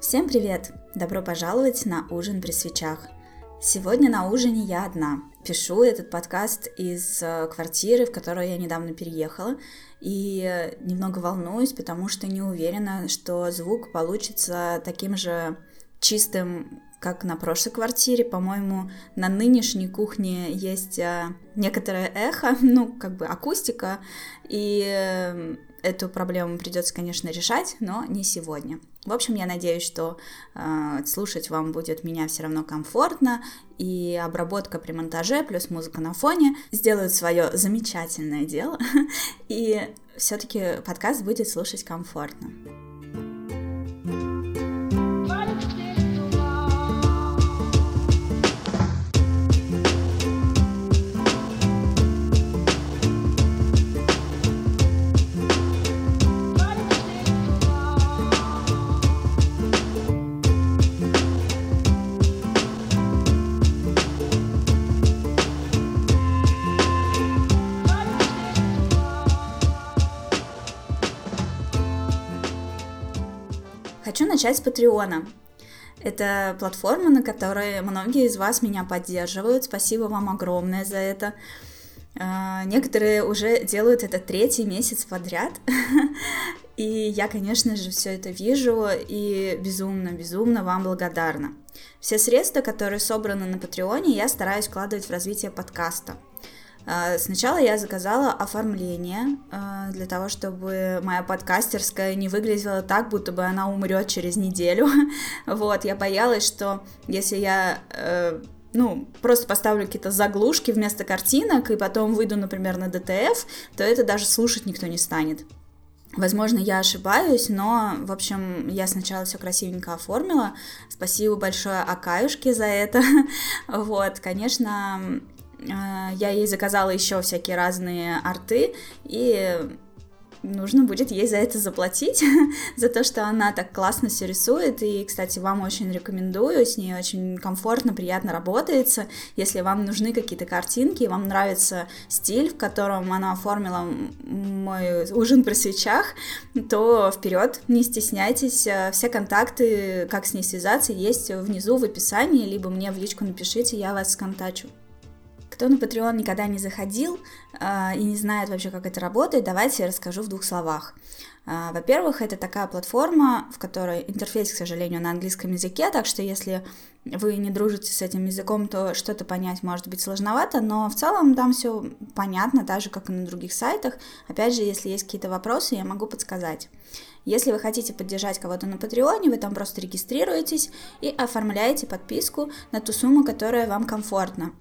Всем привет! Добро пожаловать на ужин при свечах. Сегодня на ужине я одна. Пишу этот подкаст из э, квартиры, в которую я недавно переехала, и немного волнуюсь, потому что не уверена, что звук получится таким же чистым, как на прошлой квартире. По-моему, на нынешней кухне есть э, некоторое эхо, ну, как бы акустика, и э, эту проблему придется, конечно, решать, но не сегодня. В общем, я надеюсь, что э, слушать вам будет меня все равно комфортно, и обработка при монтаже плюс музыка на фоне сделают свое замечательное дело, и все-таки подкаст будет слушать комфортно. Хочу начать с Патреона. Это платформа, на которой многие из вас меня поддерживают. Спасибо вам огромное за это. А, некоторые уже делают это третий месяц подряд. И я, конечно же, все это вижу и безумно-безумно вам благодарна. Все средства, которые собраны на Патреоне, я стараюсь вкладывать в развитие подкаста – сначала я заказала оформление а, для того, чтобы моя подкастерская не выглядела так, будто бы она умрет через неделю. Вот, я боялась, что если я э, ну, просто поставлю какие-то заглушки вместо картинок и потом выйду, например, на ДТФ, то это даже слушать никто не станет. Возможно, я ошибаюсь, но, в общем, я сначала все красивенько оформила. Спасибо большое Акаюшке за это. Вот, конечно, а, я ей заказала еще всякие разные арты, и нужно будет ей за это заплатить, за то, что она так классно все рисует. И, кстати, вам очень рекомендую, с ней очень комфортно, приятно работается. Если вам нужны какие-то картинки, вам нравится стиль, в котором она оформила мой ужин при свечах, то вперед, не стесняйтесь. Все контакты, как с ней связаться, есть внизу в описании, либо мне в личку напишите, я вас сконтачу. Кто на Patreon никогда не заходил э, и не знает вообще, как это работает, давайте я расскажу в двух словах. Э, во-первых, это такая платформа, в которой интерфейс, к сожалению, на английском языке, так что если вы не дружите с этим языком, то что-то понять может быть сложновато, но в целом там все понятно, так же, как и на других сайтах. Опять же, если есть какие-то вопросы, я могу подсказать. Если вы хотите поддержать кого-то на Патреоне, вы там просто регистрируетесь и оформляете подписку на ту сумму, которая вам комфортна.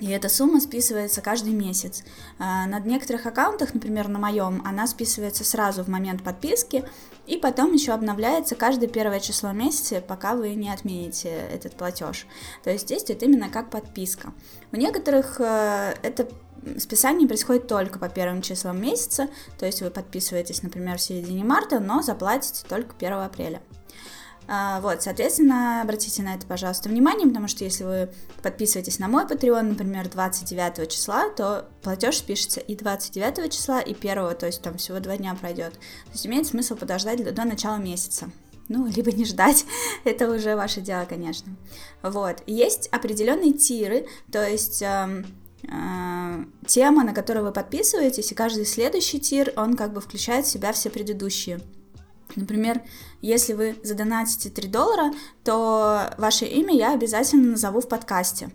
И эта сумма списывается каждый месяц. А, на некоторых аккаунтах, например, на моем, она списывается сразу в момент подписки, и потом еще обновляется каждое первое число месяца, пока вы не отмените этот платеж. То есть действует именно как подписка. У некоторых э, это списание происходит только по первым числам месяца, то есть вы подписываетесь, например, в середине марта, но заплатите только 1 апреля. А, вот, соответственно, обратите на это, пожалуйста, внимание, потому что если вы подписываетесь на мой Patreon, например, 29 числа, то платеж спишется и 29 числа, и 1, то есть там всего два дня пройдет. То есть имеет смысл подождать до, начала месяца. Ну, либо не ждать, это уже ваше дело, конечно. Вот, есть определенные тиры, то есть... Э, тема, на которую вы подписываетесь, и каждый следующий тир, он как бы включает в себя все предыдущие. Например, если вы задонатите 3 доллара, то ваше имя я обязательно назову в подкасте.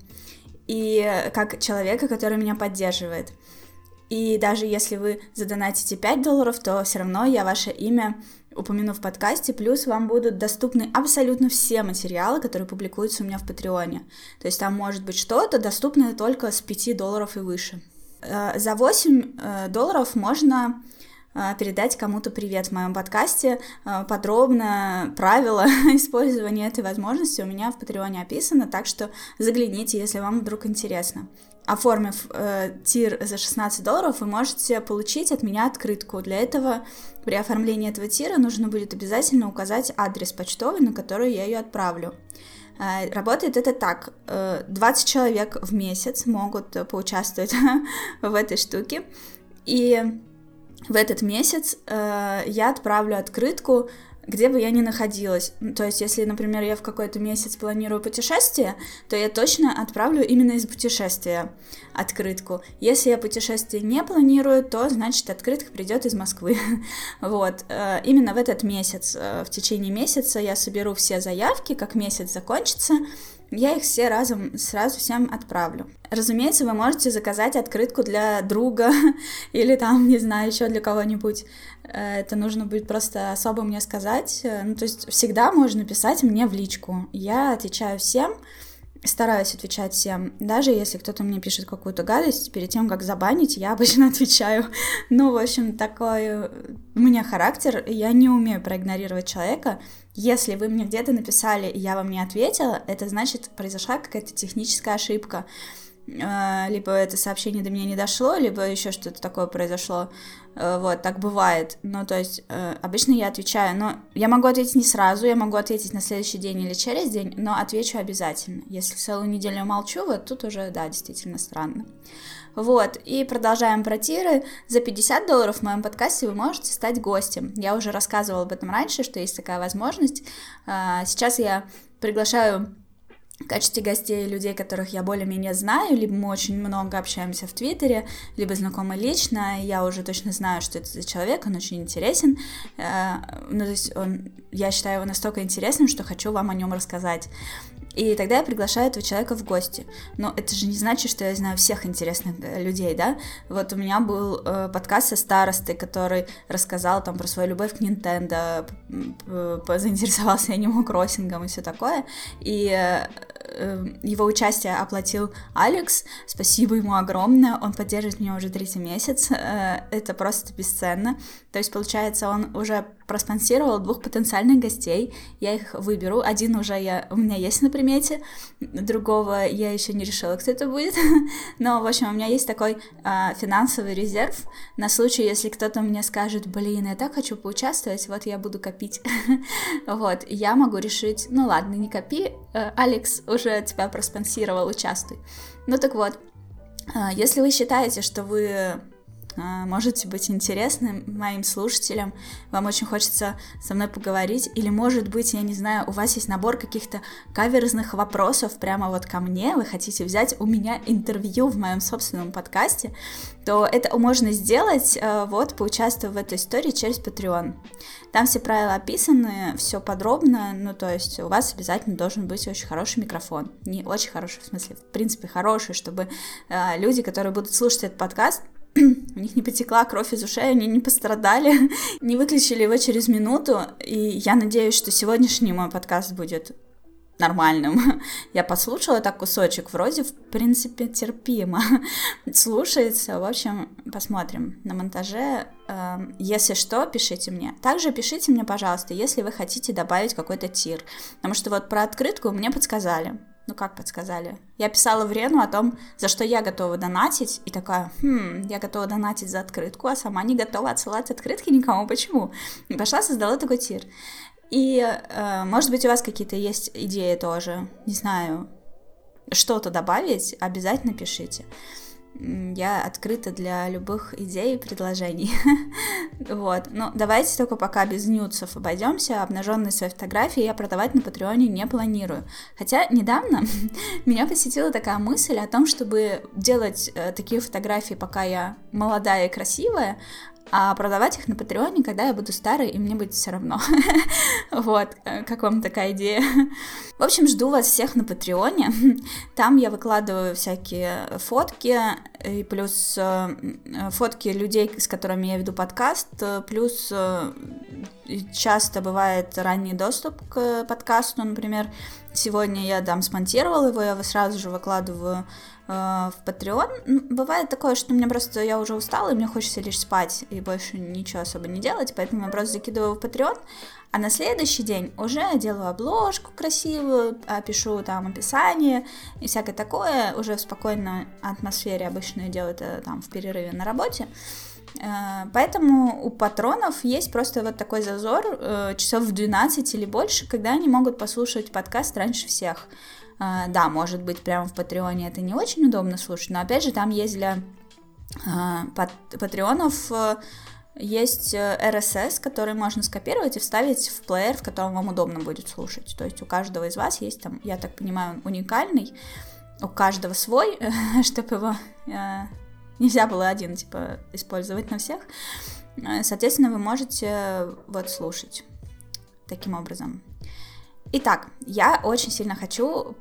И как человека, который меня поддерживает. И даже если вы задонатите 5 долларов, то все равно я ваше имя упомяну в подкасте, плюс вам будут доступны абсолютно все материалы, которые публикуются у меня в Патреоне. То есть там может быть что-то доступное только с 5 долларов и выше. Э, за 8 э, долларов можно передать кому-то привет в моем подкасте. А, подробно правила использования этой возможности у меня в Патреоне описано, так что загляните, если вам вдруг интересно. Оформив э, тир за 16 долларов, вы можете получить от меня открытку. Для этого при оформлении этого тира нужно будет обязательно указать адрес почтовый, на который я ее отправлю. Э, работает это так. 20 э, человек в месяц могут поучаствовать в этой штуке. И в этот месяц э, я отправлю открытку где бы я ни находилась. То есть, если, например, я в какой-то месяц планирую путешествие, то я точно отправлю именно из путешествия открытку. Если я путешествие не планирую, то, значит, открытка придет из Москвы. вот. Э, именно в этот месяц, э, в течение месяца я соберу все заявки, как месяц закончится, я их все разом сразу всем отправлю. Разумеется, вы можете заказать открытку для друга или там, не знаю, еще для кого-нибудь. Э, это нужно будет просто особо мне сказать. Э, ну, то есть всегда можно писать мне в личку. Я отвечаю всем, стараюсь отвечать всем. Даже если кто-то мне пишет какую-то гадость, перед тем, как забанить, я обычно отвечаю. Ну, в общем, такой у меня характер, я не умею проигнорировать человека. Если вы мне где-то написали, и я вам не ответила, это значит, произошла какая-то техническая ошибка. Э, либо это сообщение до меня не дошло, либо еще что-то такое произошло. Э, вот, так бывает. Ну, то есть, э, обычно я отвечаю, но я могу ответить не сразу, я могу ответить на следующий день или через день, но отвечу обязательно. Если целую неделю молчу, вот тут уже, да, действительно странно. Вот, и продолжаем про тиры. За 50 долларов в моем подкасте вы можете стать гостем. Я уже рассказывала об этом раньше, что есть такая возможность. Сейчас я приглашаю в качестве гостей людей, которых я более-менее знаю, либо мы очень много общаемся в Твиттере, либо знакомы лично, я уже точно знаю, что это за человек, он очень интересен, э, ну, то есть он, я считаю его настолько интересным, что хочу вам о нем рассказать. И тогда я приглашаю этого человека в гости. Но это же не значит, что я знаю всех интересных э, людей, да? Вот у меня был э, подкаст со старостой, который рассказал там про свою любовь к Nintendo, заинтересовался Animal Crossing и все такое. И э, Эм, его участие оплатил Алекс. Спасибо ему огромное. Он поддерживает меня уже третий месяц. Э, это просто бесценно. То есть, получается, он уже проспонсировал двух потенциальных гостей. Я их выберу. Один уже я, у меня есть на примете, другого я еще не решила, кто это будет. Но, в общем, у меня есть такой а, финансовый резерв на случай, если кто-то мне скажет, блин, я так хочу поучаствовать, вот я буду копить. вот, я могу решить, ну ладно, не копи, э, Алекс уже тебя проспонсировал, участвуй. Ну так вот, а, если вы считаете, что вы можете быть интересным моим слушателям, вам очень хочется со мной поговорить, или, может быть, я не знаю, у вас есть набор каких-то каверзных вопросов прямо вот ко мне, вы хотите взять у меня интервью в моем собственном подкасте, то это можно сделать, а, вот, поучаствовав в этой истории через Patreon. Там все правила описаны, все подробно, ну, то есть у вас обязательно должен быть очень хороший микрофон. Не очень хороший, в смысле, в принципе, хороший, чтобы э, люди, которые будут слушать этот подкаст, у них не потекла кровь из ушей, они не пострадали, не выключили его через минуту, и я надеюсь, что сегодняшний мой подкаст будет нормальным. Я послушала так кусочек, вроде, в принципе, терпимо слушается. В общем, посмотрим на монтаже. Эм, если что, пишите мне. Также пишите мне, пожалуйста, если вы хотите добавить какой-то тир. Потому что вот про открытку мне подсказали ну как подсказали. Я писала в Рену о том, за что я готова донатить, и такая, хм, я готова донатить за открытку, а сама не готова отсылать открытки никому, почему? И пошла, создала такой тир. И, э, может быть, у вас какие-то есть идеи тоже, не знаю, что-то добавить, обязательно пишите я открыта для любых идей и предложений. вот. Ну, давайте только пока без нюцев обойдемся. Обнаженные свои фотографии я продавать на Патреоне не планирую. Хотя недавно меня посетила такая мысль о том, чтобы делать э, такие фотографии, пока я молодая и красивая, а продавать их на Патреоне, когда я буду старой, и мне будет все равно. вот, э, как вам такая идея? В общем, жду вас всех на Патреоне. Там я выкладываю всякие фотки, и плюс э, фотки людей, с которыми я веду подкаст, плюс э, часто бывает ранний доступ к подкасту, например, сегодня я там смонтировала его, я его сразу же выкладываю Э, в Patreon. Бывает такое, что мне просто я уже устала, и мне хочется лишь спать и больше ничего особо не делать, поэтому я просто закидываю в Patreon, а на следующий день уже делаю обложку красивую, пишу там описание и всякое такое, уже в спокойной атмосфере обычно я делаю это там в перерыве на работе. Поэтому у патронов есть просто вот такой зазор э, часов в 12 или больше, когда они могут послушать подкаст раньше всех. А, да, может быть, прямо в Патреоне это не очень удобно слушать, но опять же там есть для патреонов есть RSS, который можно скопировать и вставить в плеер, в котором вам удобно будет слушать. То есть у каждого из вас есть там, я так понимаю, уникальный, у каждого свой, чтобы его нельзя было один, типа, использовать на всех. Соответственно, вы можете вот слушать таким образом. Итак, я очень сильно хочу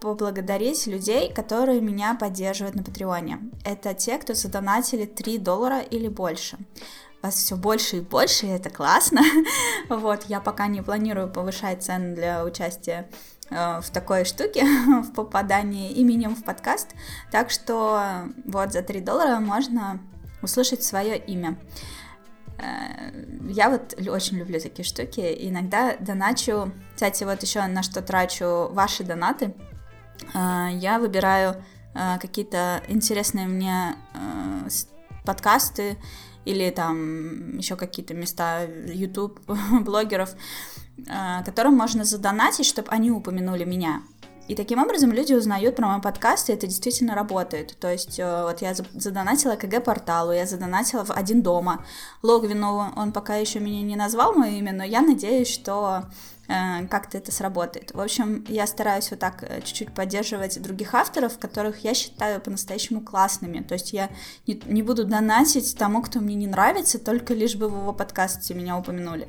поблагодарить людей, которые меня поддерживают на Патреоне. Это те, кто задонатили 3 доллара или больше. Вас все больше и больше, и это классно. вот, я пока не планирую повышать цены для участия э, в такой штуке, в попадании именем в подкаст. Так что вот за 3 доллара можно услышать свое имя. Э, я вот очень люблю такие штуки. Иногда доначу, кстати, вот еще на что трачу ваши донаты. Э, я выбираю э, какие-то интересные мне подкасты или там еще какие-то места YouTube блогеров, которым можно задонатить, чтобы они упомянули меня. И таким образом люди узнают про мой подкаст, и это действительно работает. То есть э, вот я задонатила КГ-порталу, я задонатила в «Один дома». Логвину он пока еще меня не назвал мое имя, но я надеюсь, что э, как-то это сработает. В общем, я стараюсь вот так э, чуть-чуть поддерживать других авторов, которых я считаю по-настоящему классными. То есть я не, не буду донатить тому, кто мне не нравится, только лишь бы в его подкасте меня упомянули.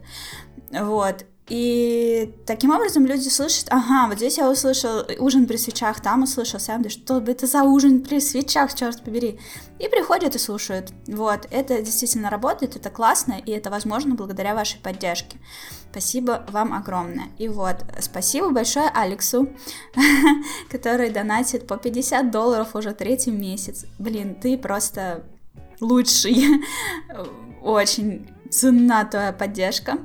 Вот. И таким образом люди слышат, ага, вот здесь я услышал ужин при свечах, там услышал сам, что бы это за ужин при свечах, черт побери. И приходят и слушают. Вот, это действительно работает, это классно, и это возможно благодаря вашей поддержке. Спасибо вам огромное. И вот, спасибо большое Алексу, который донатит по 50 долларов уже третий месяц. Блин, ты просто лучший. Очень ценна твоя поддержка.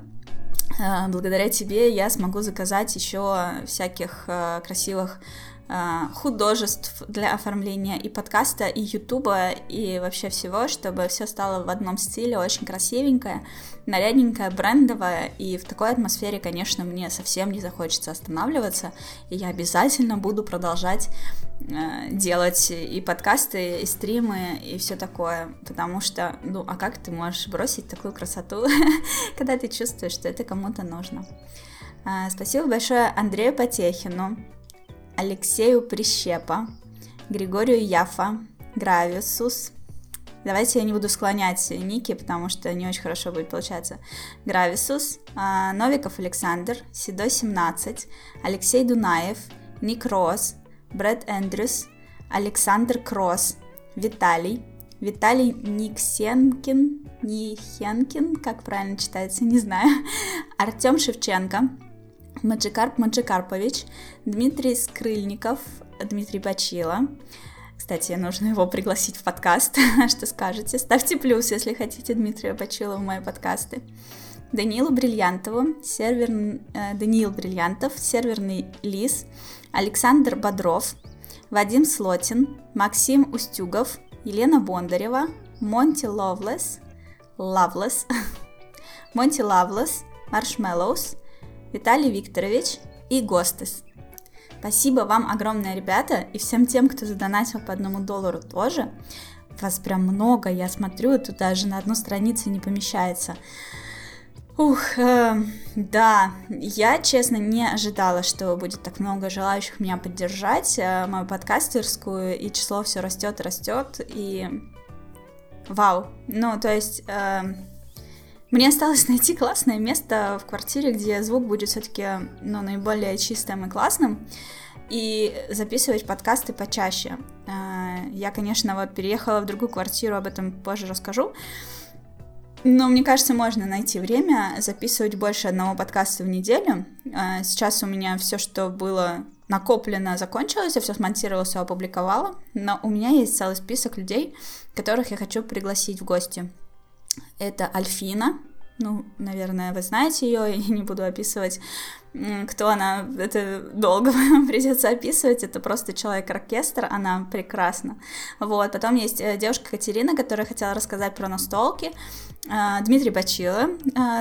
Э, благодаря тебе я смогу заказать еще всяких э, красивых художеств для оформления и подкаста, и ютуба, и вообще всего, чтобы все стало в одном стиле, очень красивенькое, нарядненькое, брендовое, и в такой атмосфере, конечно, мне совсем не захочется останавливаться, и я обязательно буду продолжать Э, делать и подкасты, и стримы, и все такое, потому что, ну, а как ты можешь бросить такую красоту, когда ты чувствуешь, что это кому-то нужно? Э, спасибо большое Андрею Потехину, Алексею Прищепа, Григорию Яфа, Грависус, Давайте я не буду склонять ники, потому что не очень хорошо будет получаться. Грависус, э, Новиков Александр, Седой 17, Алексей Дунаев, Ник Рос, Брэд Эндрюс, Александр Кросс, Виталий, Виталий Никсенкин, Нихенкин, как правильно читается, не знаю, Артем Шевченко, Маджикарп Маджикарпович, Дмитрий Скрыльников, Дмитрий Бачила. Кстати, нужно его пригласить в подкаст. Что скажете? Ставьте плюс, если хотите Дмитрия Бачила в мои подкасты. Данилу Бриллиантову, сервер... Э, Даниил Бриллиантов, серверный лис, Александр Бодров, Вадим Слотин, Максим Устюгов, Елена Бондарева, Монти Ловлес, Лавлес, Монти Лавлес, Маршмеллоус, Виталий Викторович и Гостес. Спасибо вам огромное, ребята, и всем тем, кто задонатил по одному доллару тоже. Вас прям много, я смотрю, тут даже на одну страницу не помещается. Ух, э, да, я, честно, не ожидала, что будет так много желающих меня поддержать, э, мою подкастерскую, и число все растет, растет, и вау. Ну, то есть, э, мне осталось найти классное место в квартире, где звук будет все-таки, ну, наиболее чистым и классным, и записывать подкасты почаще. Э, я, конечно, вот переехала в другую квартиру, об этом позже расскажу, но мне кажется, можно найти время записывать больше одного подкаста в неделю. А, сейчас у меня все, что было накоплено, закончилось, я все смонтировала, все опубликовала. Но у меня есть целый список людей, которых я хочу пригласить в гости. Это Альфина, ну, наверное, вы знаете ее, я не буду описывать, кто она, это долго придется описывать, это просто человек-оркестр, она прекрасна. Вот, потом есть э, девушка Катерина, которая хотела рассказать про настолки, а, Дмитрий Бачила,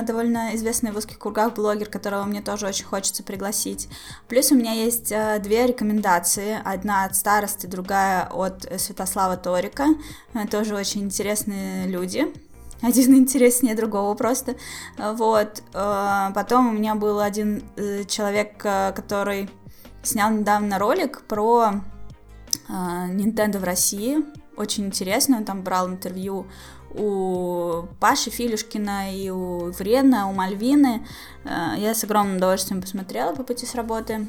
довольно известный в узких кругах блогер, которого мне тоже очень хочется пригласить. Плюс у меня есть э, две рекомендации, одна от старости, другая от Святослава Торика, э, тоже очень интересные люди, один интереснее другого просто. Вот. Потом у меня был один человек, который снял недавно ролик про Nintendo в России. Очень интересно, он там брал интервью у Паши Филюшкина и у Врена, у Мальвины. Э, я с огромным удовольствием посмотрела по пути с работы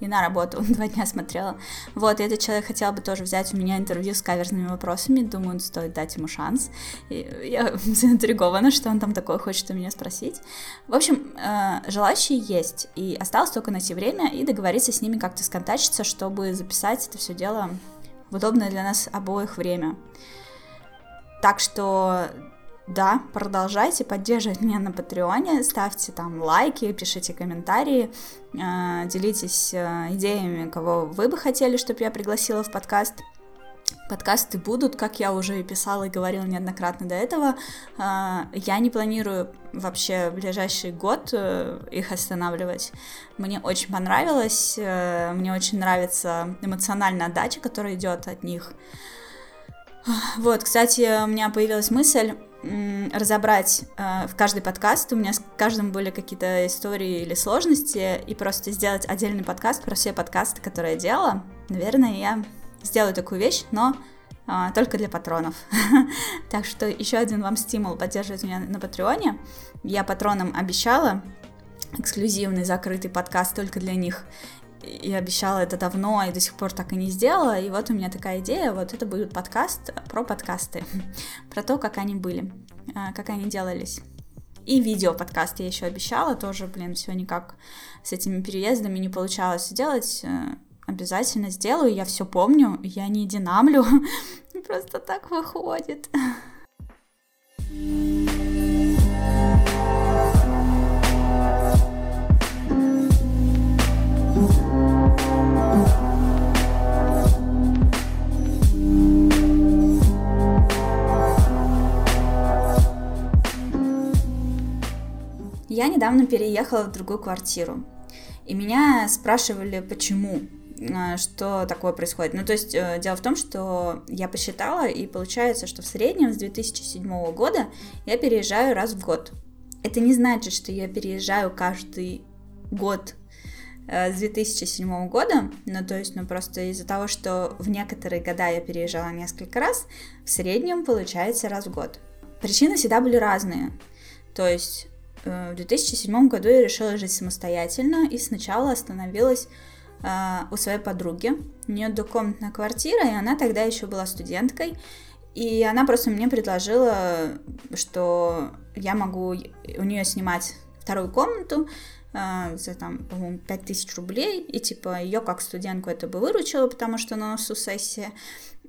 и на работу два дня смотрела. Вот, и этот человек хотел бы тоже взять у меня интервью с каверзными вопросами. Думаю, стоит дать ему шанс. И я заинтригована, что он там такое хочет у меня спросить. В общем, э, желающие есть. И осталось только найти время и договориться с ними как-то сконтачиться, чтобы записать это все дело в удобное для нас обоих время. Так что да, продолжайте поддерживать меня на Патреоне, ставьте там лайки, пишите комментарии, э, делитесь э, идеями, кого вы бы хотели, чтобы я пригласила в подкаст. Подкасты будут, как я уже и писала и говорила неоднократно до этого. Э, я не планирую вообще в ближайший год их останавливать. Мне очень понравилось, мне очень нравится эмоциональная отдача, которая идет от них. Вот, кстати, у меня появилась мысль разобрать э, в каждый подкаст. У меня с каждым были какие-то истории или сложности, и просто сделать отдельный подкаст про все подкасты, которые я делала. Наверное, я сделаю такую вещь, но э, только для патронов. так что еще один вам стимул поддерживать меня на Патреоне. Я патронам обещала эксклюзивный закрытый подкаст только для них и обещала это давно, и до сих пор так и не сделала. И вот у меня такая идея, вот это будет подкаст про подкасты, про то, как они были, а, как они делались. И видео подкаст я еще обещала, тоже, блин, все никак с этими переездами не получалось сделать. Э, обязательно сделаю, я все помню, я не динамлю, просто так выходит. Я недавно переехала в другую квартиру, и меня спрашивали, почему, э, что такое происходит. Ну, то есть, э, дело в том, что я посчитала, и получается, что в среднем с 2007 года я переезжаю раз в год. Это не значит, что я переезжаю каждый год э, с 2007 года, ну, то есть, ну, просто из-за того, что в некоторые года я переезжала несколько раз, в среднем получается раз в год. Причины всегда были разные. То есть в 2007 году я решила жить самостоятельно и сначала остановилась э, у своей подруги. У нее двухкомнатная квартира, и она тогда еще была студенткой. И она просто мне предложила, что я могу у нее снимать вторую комнату э, за там, по-моему, 5000 рублей. И типа ее как студентку это бы выручило, потому что на носу сессия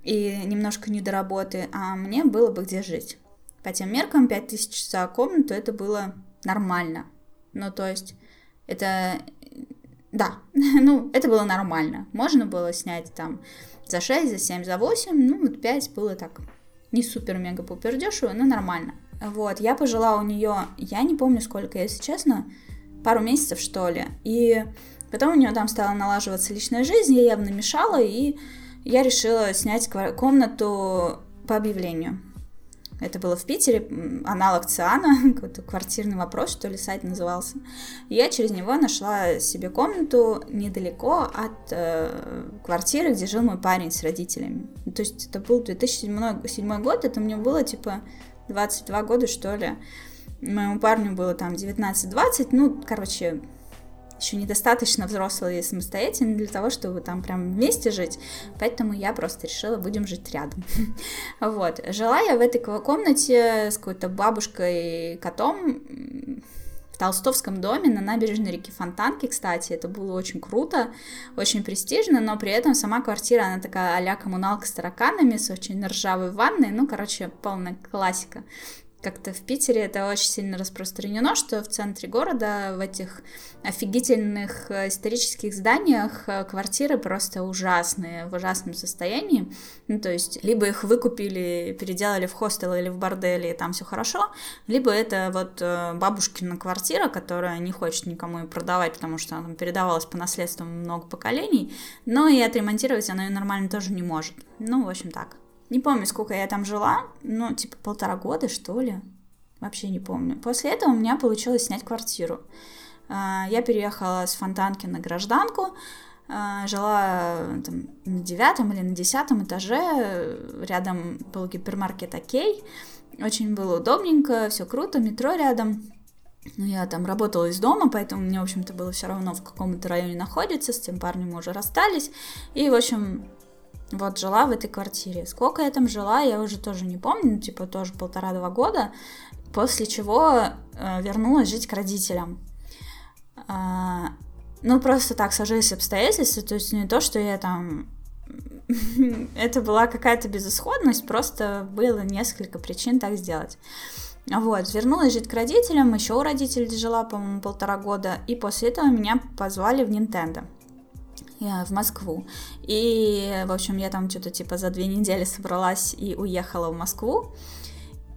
и немножко не до работы, а мне было бы где жить. По тем меркам 5000 за комнату это было нормально. Ну, то есть, это... Да, ну, это было нормально. Можно было снять там за 6, за 7, за 8, ну, вот 5 было так не супер-мега-пупер дешево, но нормально. Вот, я пожила у нее, я не помню сколько, если честно, пару месяцев, что ли. И потом у нее там стала налаживаться личная жизнь, я явно мешала, и я решила снять комнату по объявлению. Это было в Питере, аналог Циана, какой-то квартирный вопрос, что ли, сайт назывался. Я через него нашла себе комнату недалеко от э, квартиры, где жил мой парень с родителями. То есть это был 2007 год, это мне было типа 22 года, что ли. Моему парню было там 19-20, ну, короче, еще недостаточно взрослые и самостоятельные для того, чтобы там прям вместе жить, поэтому я просто решила, будем жить рядом. Вот, жила я в этой комнате с какой-то бабушкой и котом, Толстовском доме на набережной реки Фонтанки, кстати, это было очень круто, очень престижно, но при этом сама квартира, она такая а-ля коммуналка с тараканами, с очень ржавой ванной, ну, короче, полная классика как-то в Питере это очень сильно распространено, что в центре города, в этих офигительных э, исторических зданиях э, квартиры просто ужасные, в ужасном состоянии. Ну, то есть, либо их выкупили, переделали в хостел или в борделе, и там все хорошо, либо это вот э, бабушкина квартира, которая не хочет никому ее продавать, потому что она там передавалась по наследству много поколений, но и отремонтировать она ее нормально тоже не может. Ну, в общем, так. Не помню, сколько я там жила, ну, типа полтора года, что ли. Вообще не помню. После этого у меня получилось снять квартиру. А, я переехала с Фонтанки на гражданку, а, жила там, на девятом или на десятом этаже, рядом был гипермаркет Окей, очень было удобненько, все круто, метро рядом. Ну, я там работала из дома, поэтому мне, в общем-то, было все равно, в каком то районе находится, с тем парнем мы уже расстались. И, в общем, вот жила в этой квартире. Сколько я там жила, я уже тоже не помню, ну, типа тоже полтора-два года, после чего э, вернулась жить к родителям. А, ну, просто так сложились обстоятельства, то есть не то, что я там... Это была какая-то безысходность, просто было несколько причин так сделать. Вот, вернулась жить к родителям, еще у родителей жила, по-моему, полтора года, и после этого меня позвали в Nintendo в Москву. И, в общем, я там что-то типа за две недели собралась и уехала в Москву.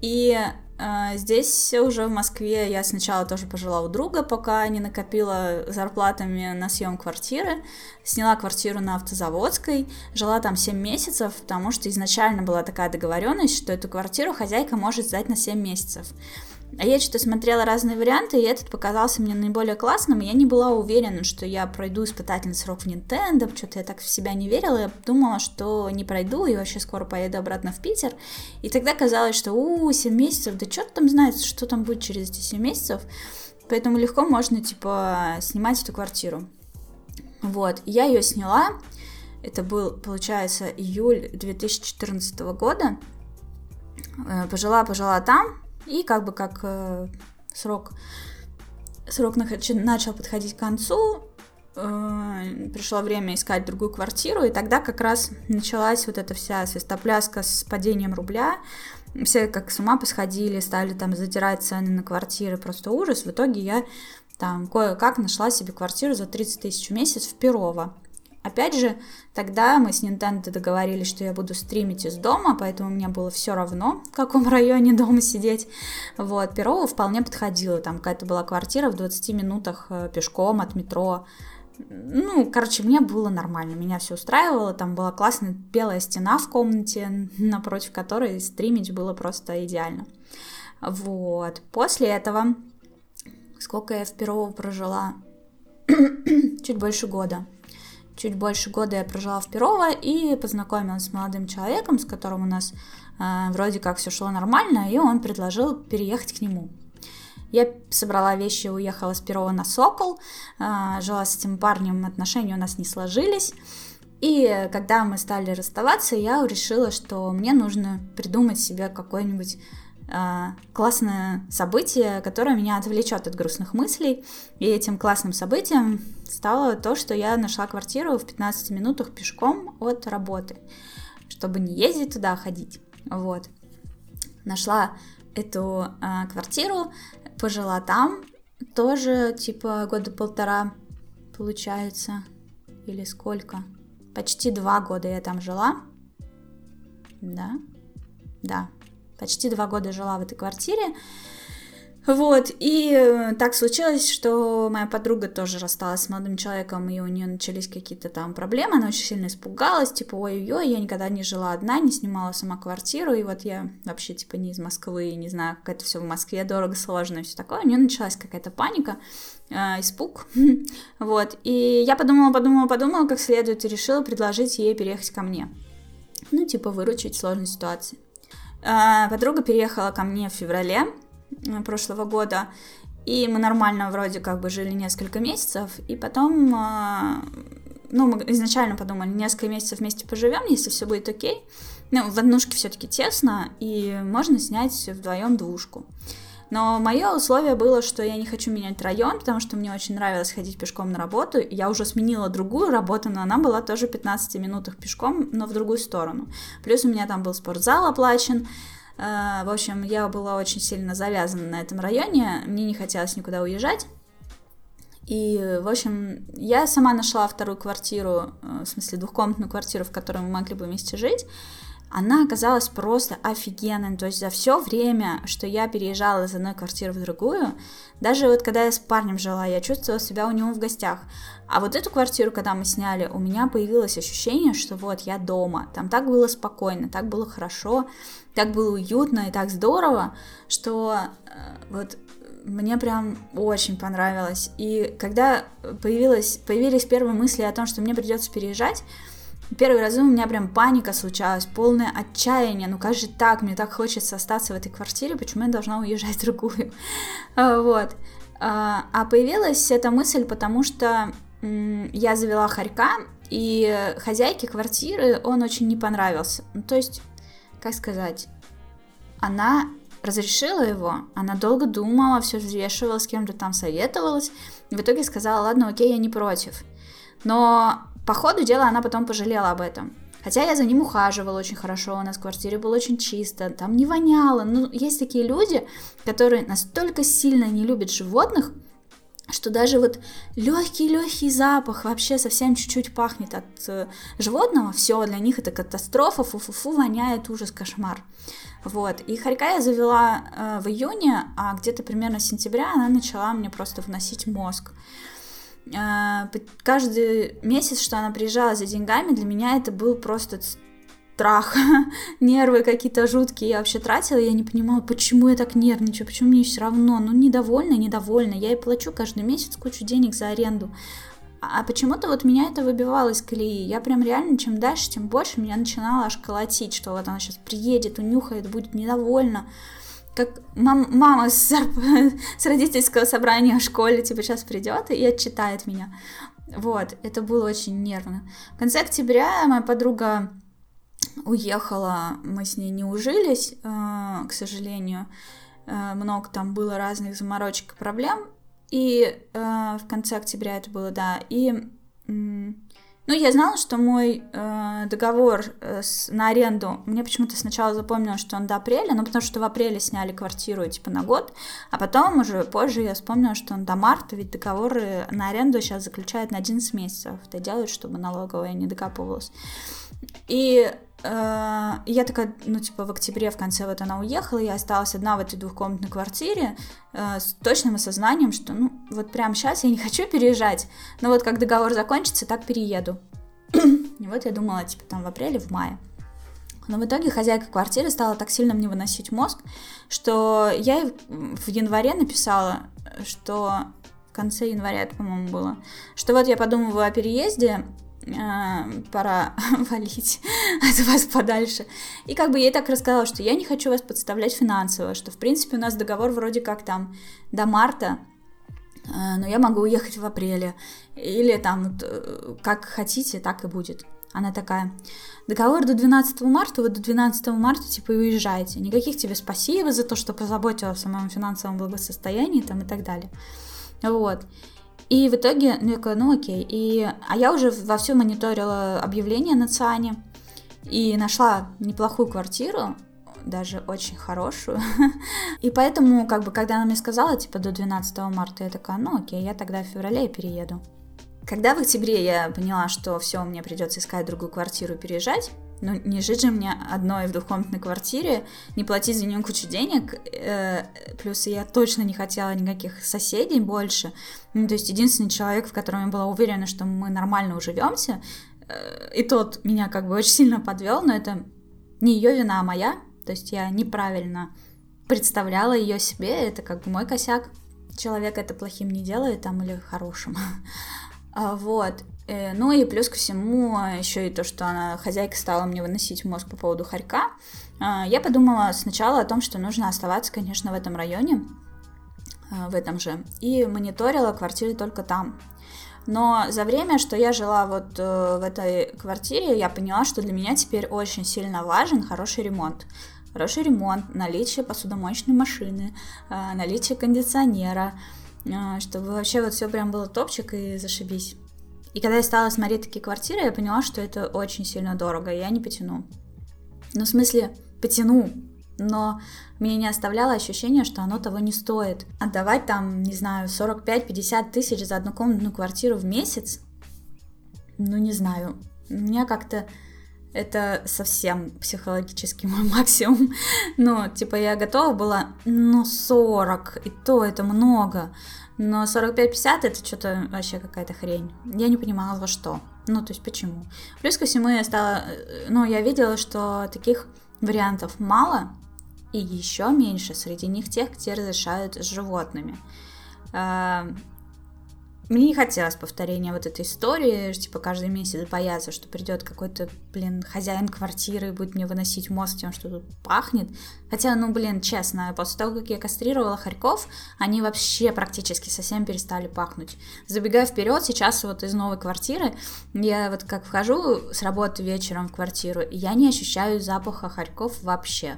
И э, здесь уже в Москве я сначала тоже пожила у друга, пока не накопила зарплатами на съем квартиры. Сняла квартиру на автозаводской, жила там 7 месяцев, потому что изначально была такая договоренность, что эту квартиру хозяйка может сдать на 7 месяцев. А я что-то смотрела разные варианты, и этот показался мне наиболее классным, я не была уверена, что я пройду испытательный срок в Nintendo, что-то я так в себя не верила, я думала, что не пройду, и вообще скоро поеду обратно в Питер, и тогда казалось, что, у, 7 месяцев, да что там знает, что там будет через эти 7 месяцев, поэтому легко можно, типа, снимать эту квартиру. Вот, я ее сняла, это был, получается, июль 2014 года, пожила-пожила э, там, и как бы как э, срок, срок начал подходить к концу, э, пришло время искать другую квартиру, и тогда как раз началась вот эта вся свистопляска с падением рубля, все как с ума посходили, стали там затирать цены на квартиры, просто ужас. В итоге я там кое-как нашла себе квартиру за 30 тысяч в месяц в Перово. Опять же, тогда мы с Nintendo договорились, что я буду стримить из дома, поэтому мне было все равно, в каком районе дома сидеть. Вот, Перово вполне подходило, там какая-то была квартира в 20 минутах э, пешком от метро. Ну, короче, мне было нормально, меня все устраивало, там была классная белая стена в комнате, напротив которой стримить было просто идеально. Вот, после этого, сколько я в Перово прожила? Чуть больше года чуть больше года я прожила в Перово и познакомилась с молодым человеком, с которым у нас э, вроде как все шло нормально, и он предложил переехать к нему. Я собрала вещи, уехала с Перова на Сокол, э, жила с этим парнем, отношения у нас не сложились. И когда мы стали расставаться, я решила, что мне нужно придумать себе какой-нибудь классное событие, которое меня отвлечет от грустных мыслей. И этим классным событием стало то, что я нашла квартиру в 15 минутах пешком от работы, чтобы не ездить туда, а ходить. Вот. Нашла эту а, квартиру, пожила там, тоже типа года полтора получается, или сколько? Почти два года я там жила. Да, да, почти два года жила в этой квартире. Вот, и э, так случилось, что моя подруга тоже рассталась с молодым человеком, и у нее начались какие-то там проблемы, она очень сильно испугалась, типа, ой-ой-ой, я никогда не жила одна, не снимала сама квартиру, и вот я вообще, типа, не из Москвы, не знаю, как это все в Москве дорого, сложно и все такое, у нее началась какая-то паника, э, испуг, вот, и я подумала, подумала, подумала, как следует, и решила предложить ей переехать ко мне, ну, типа, выручить в сложной ситуации. Э, подруга переехала ко мне в феврале э, прошлого года, и мы нормально вроде как бы жили несколько месяцев, и потом, э, ну, мы изначально подумали, несколько месяцев вместе поживем, если все будет окей. Ну, в однушке все-таки тесно, и можно снять вдвоем двушку. Но мое условие было, что я не хочу менять район, потому что мне очень нравилось ходить пешком на работу. Я уже сменила другую работу, но она была тоже в 15 минутах пешком, но в другую сторону. Плюс у меня там был спортзал оплачен. Э, в общем, я была очень сильно завязана на этом районе, мне не хотелось никуда уезжать. И, в общем, я сама нашла вторую квартиру, э, в смысле двухкомнатную квартиру, в которой мы могли бы вместе жить. Она оказалась просто офигенной. То есть за все время, что я переезжала из одной квартиры в другую, даже вот когда я с парнем жила, я чувствовала себя у него в гостях. А вот эту квартиру, когда мы сняли, у меня появилось ощущение, что вот я дома. Там так было спокойно, так было хорошо, так было уютно и так здорово, что э, вот мне прям очень понравилось. И когда появилось, появились первые мысли о том, что мне придется переезжать, Первый раз у меня прям паника случалась, полное отчаяние. Ну как же так? Мне так хочется остаться в этой квартире, почему я должна уезжать в другую? А, вот. А, а появилась эта мысль, потому что я завела хорька, и хозяйке квартиры он очень не понравился. Ну, то есть, как сказать, она разрешила его, она долго думала, все взвешивала, с кем-то там советовалась, и в итоге сказала, ладно, окей, я не против. Но по ходу дела она потом пожалела об этом. Хотя я за ним ухаживала очень хорошо, у нас в квартире было очень чисто, там не воняло. Ну, есть такие люди, которые настолько сильно не любят животных, что даже вот легкий-легкий запах вообще совсем чуть-чуть пахнет от э, животного, все, для них это катастрофа, фу-фу-фу, воняет, ужас, кошмар. Вот, и хорька я завела э, в июне, а где-то примерно с сентября она начала мне просто вносить мозг. Э, каждый месяц, что она приезжала за деньгами, для меня это был просто страх, нервы какие-то жуткие я вообще тратила, я не понимала, почему я так нервничаю, почему мне все равно, ну недовольна, недовольна, я и плачу каждый месяц кучу денег за аренду, а почему-то вот меня это выбивало из колеи. Я прям реально, чем дальше, тем больше меня начинало аж колотить, что вот она сейчас приедет, унюхает, будет недовольна. Как мам, мама с, с родительского собрания в школе, типа, сейчас придет и отчитает меня. Вот, это было очень нервно. В конце октября моя подруга уехала, мы с ней не ужились, э, к сожалению. Э, много там было разных заморочек и проблем. И э, в конце октября это было, да. И ну, я знала, что мой э, договор э, с, на аренду, мне почему-то сначала запомнилось, что он до апреля, ну, потому что в апреле сняли квартиру, типа, на год, а потом уже позже я вспомнила, что он до марта, ведь договоры на аренду сейчас заключают на 11 месяцев. Это делают, чтобы налоговая не докапывалась. И я такая, ну, типа, в октябре, в конце вот она уехала, я осталась одна в этой двухкомнатной квартире э, с точным осознанием, что, ну, вот прямо сейчас я не хочу переезжать, но вот как договор закончится, так перееду. И вот я думала, типа, там в апреле, в мае. Но в итоге хозяйка квартиры стала так сильно мне выносить мозг, что я в январе написала, что в конце января это, по-моему, было, что вот я подумываю о переезде, пора валить от вас подальше. И как бы я ей так рассказала, что я не хочу вас подставлять финансово, что в принципе у нас договор вроде как там до марта, а, но я могу уехать в апреле. Или там э, как хотите, так и будет. Она такая, договор до 12 марта, вот до 12 марта, типа, уезжайте. Никаких тебе спасибо за то, что позаботилась о моем финансовом благосостоянии там и так далее. Вот. И в итоге, ну, я такая, ну окей. И, а я уже вовсю мониторила объявления на ЦИАНе и нашла неплохую квартиру, даже очень хорошую. И поэтому, как бы, когда она мне сказала, типа, до 12 марта, я такая, ну окей, я тогда в феврале перееду. Когда в октябре я поняла, что все, мне придется искать другую квартиру и переезжать, ну, не жить же мне одной в двухкомнатной квартире, не платить за нее кучу денег, э, плюс я точно не хотела никаких соседей больше. Ну, то есть единственный человек, в котором я была уверена, что мы нормально уживемся, э, и тот меня как бы очень сильно подвел, но это не ее вина, а моя. То есть я неправильно представляла ее себе, это как бы мой косяк. Человек это плохим не делает там или хорошим. А, вот. Э, ну и плюс ко всему еще и то, что она, хозяйка стала мне выносить мозг по поводу хорька. А, я подумала сначала о том, что нужно оставаться, конечно, в этом районе, а, в этом же, и мониторила квартиры только там. Но за время, что я жила вот э, в этой квартире, я поняла, что для меня теперь очень сильно важен хороший ремонт. Хороший ремонт, наличие посудомоечной машины, наличие кондиционера, чтобы вообще вот все прям было топчик и зашибись. И когда я стала смотреть такие квартиры, я поняла, что это очень сильно дорого, и я не потяну. Ну, в смысле, потяну, но меня не оставляло ощущение, что оно того не стоит. Отдавать там, не знаю, 45-50 тысяч за однокомнатную квартиру в месяц, ну, не знаю, меня как-то это совсем психологически мой максимум. Ну, типа, я готова была, ну, 40, и то это много. Но 45-50 это что-то вообще какая-то хрень. Я не понимала, во что. Ну, то есть почему. Плюс ко всему я стала... Э, ну, я видела, что таких вариантов мало, и еще меньше среди них тех, где разрешают с животными. Мне не хотелось повторения вот этой истории, типа каждый месяц бояться, что придет какой-то, блин, хозяин квартиры и будет мне выносить мозг тем, что тут пахнет. Хотя, ну, блин, честно, после того, как я кастрировала хорьков, они вообще практически совсем перестали пахнуть. Забегая вперед, сейчас вот из новой квартиры, я вот как вхожу с работы вечером в квартиру, я не ощущаю запаха хорьков вообще.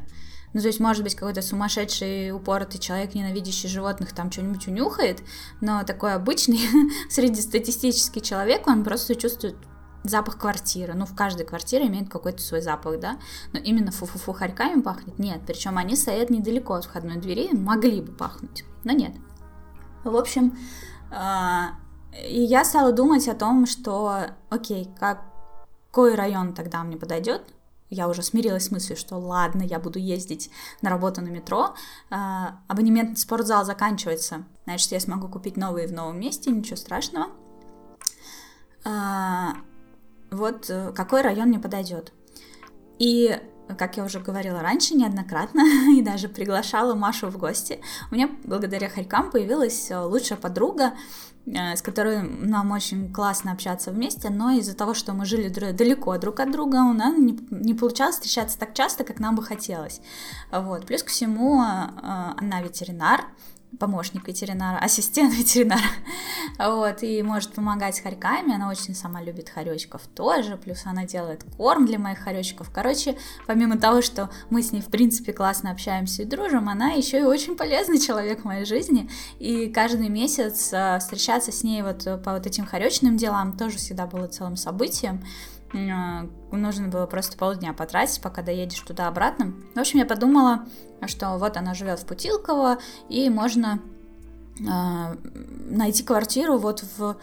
Ну, то есть, может быть, какой-то сумасшедший, упоротый человек, ненавидящий животных, там что-нибудь унюхает, но такой обычный среднестатистический человек, он просто чувствует запах квартиры. Ну, в каждой квартире имеет какой-то свой запах, да? Но именно фу-фу-фу хорьками пахнет? Нет. Причем они стоят недалеко от входной двери, могли бы пахнуть, но нет. В общем, а, и я стала думать о том, что, окей, какой район тогда мне подойдет, я уже смирилась с мыслью, что ладно, я буду ездить на работу на метро, а, абонемент в спортзал заканчивается, значит, я смогу купить новые в новом месте, ничего страшного. А, вот э, какой район мне подойдет. И как я уже говорила раньше неоднократно, и даже приглашала Машу в гости, у меня благодаря хорькам появилась э, лучшая подруга, Э, с которой нам очень классно общаться вместе, но из-за того, что мы жили далеко друг от друга, у нас не, не получалось встречаться так часто, как нам бы хотелось. Вот. Плюс ко всему, э, она ветеринар, помощник ветеринара, ассистент ветеринара, вот, и может помогать с хорьками, она очень сама любит хоречков тоже, плюс она делает корм для моих хоречков, короче, помимо того, что мы с ней, в принципе, классно общаемся и дружим, она еще и очень полезный человек в моей жизни, и каждый месяц э, встречаться с ней вот по вот этим хоречным делам тоже всегда было целым событием, нужно было просто полдня потратить, пока доедешь туда-обратно. В общем, я подумала, что вот она живет в Путилково, и можно э, найти квартиру вот в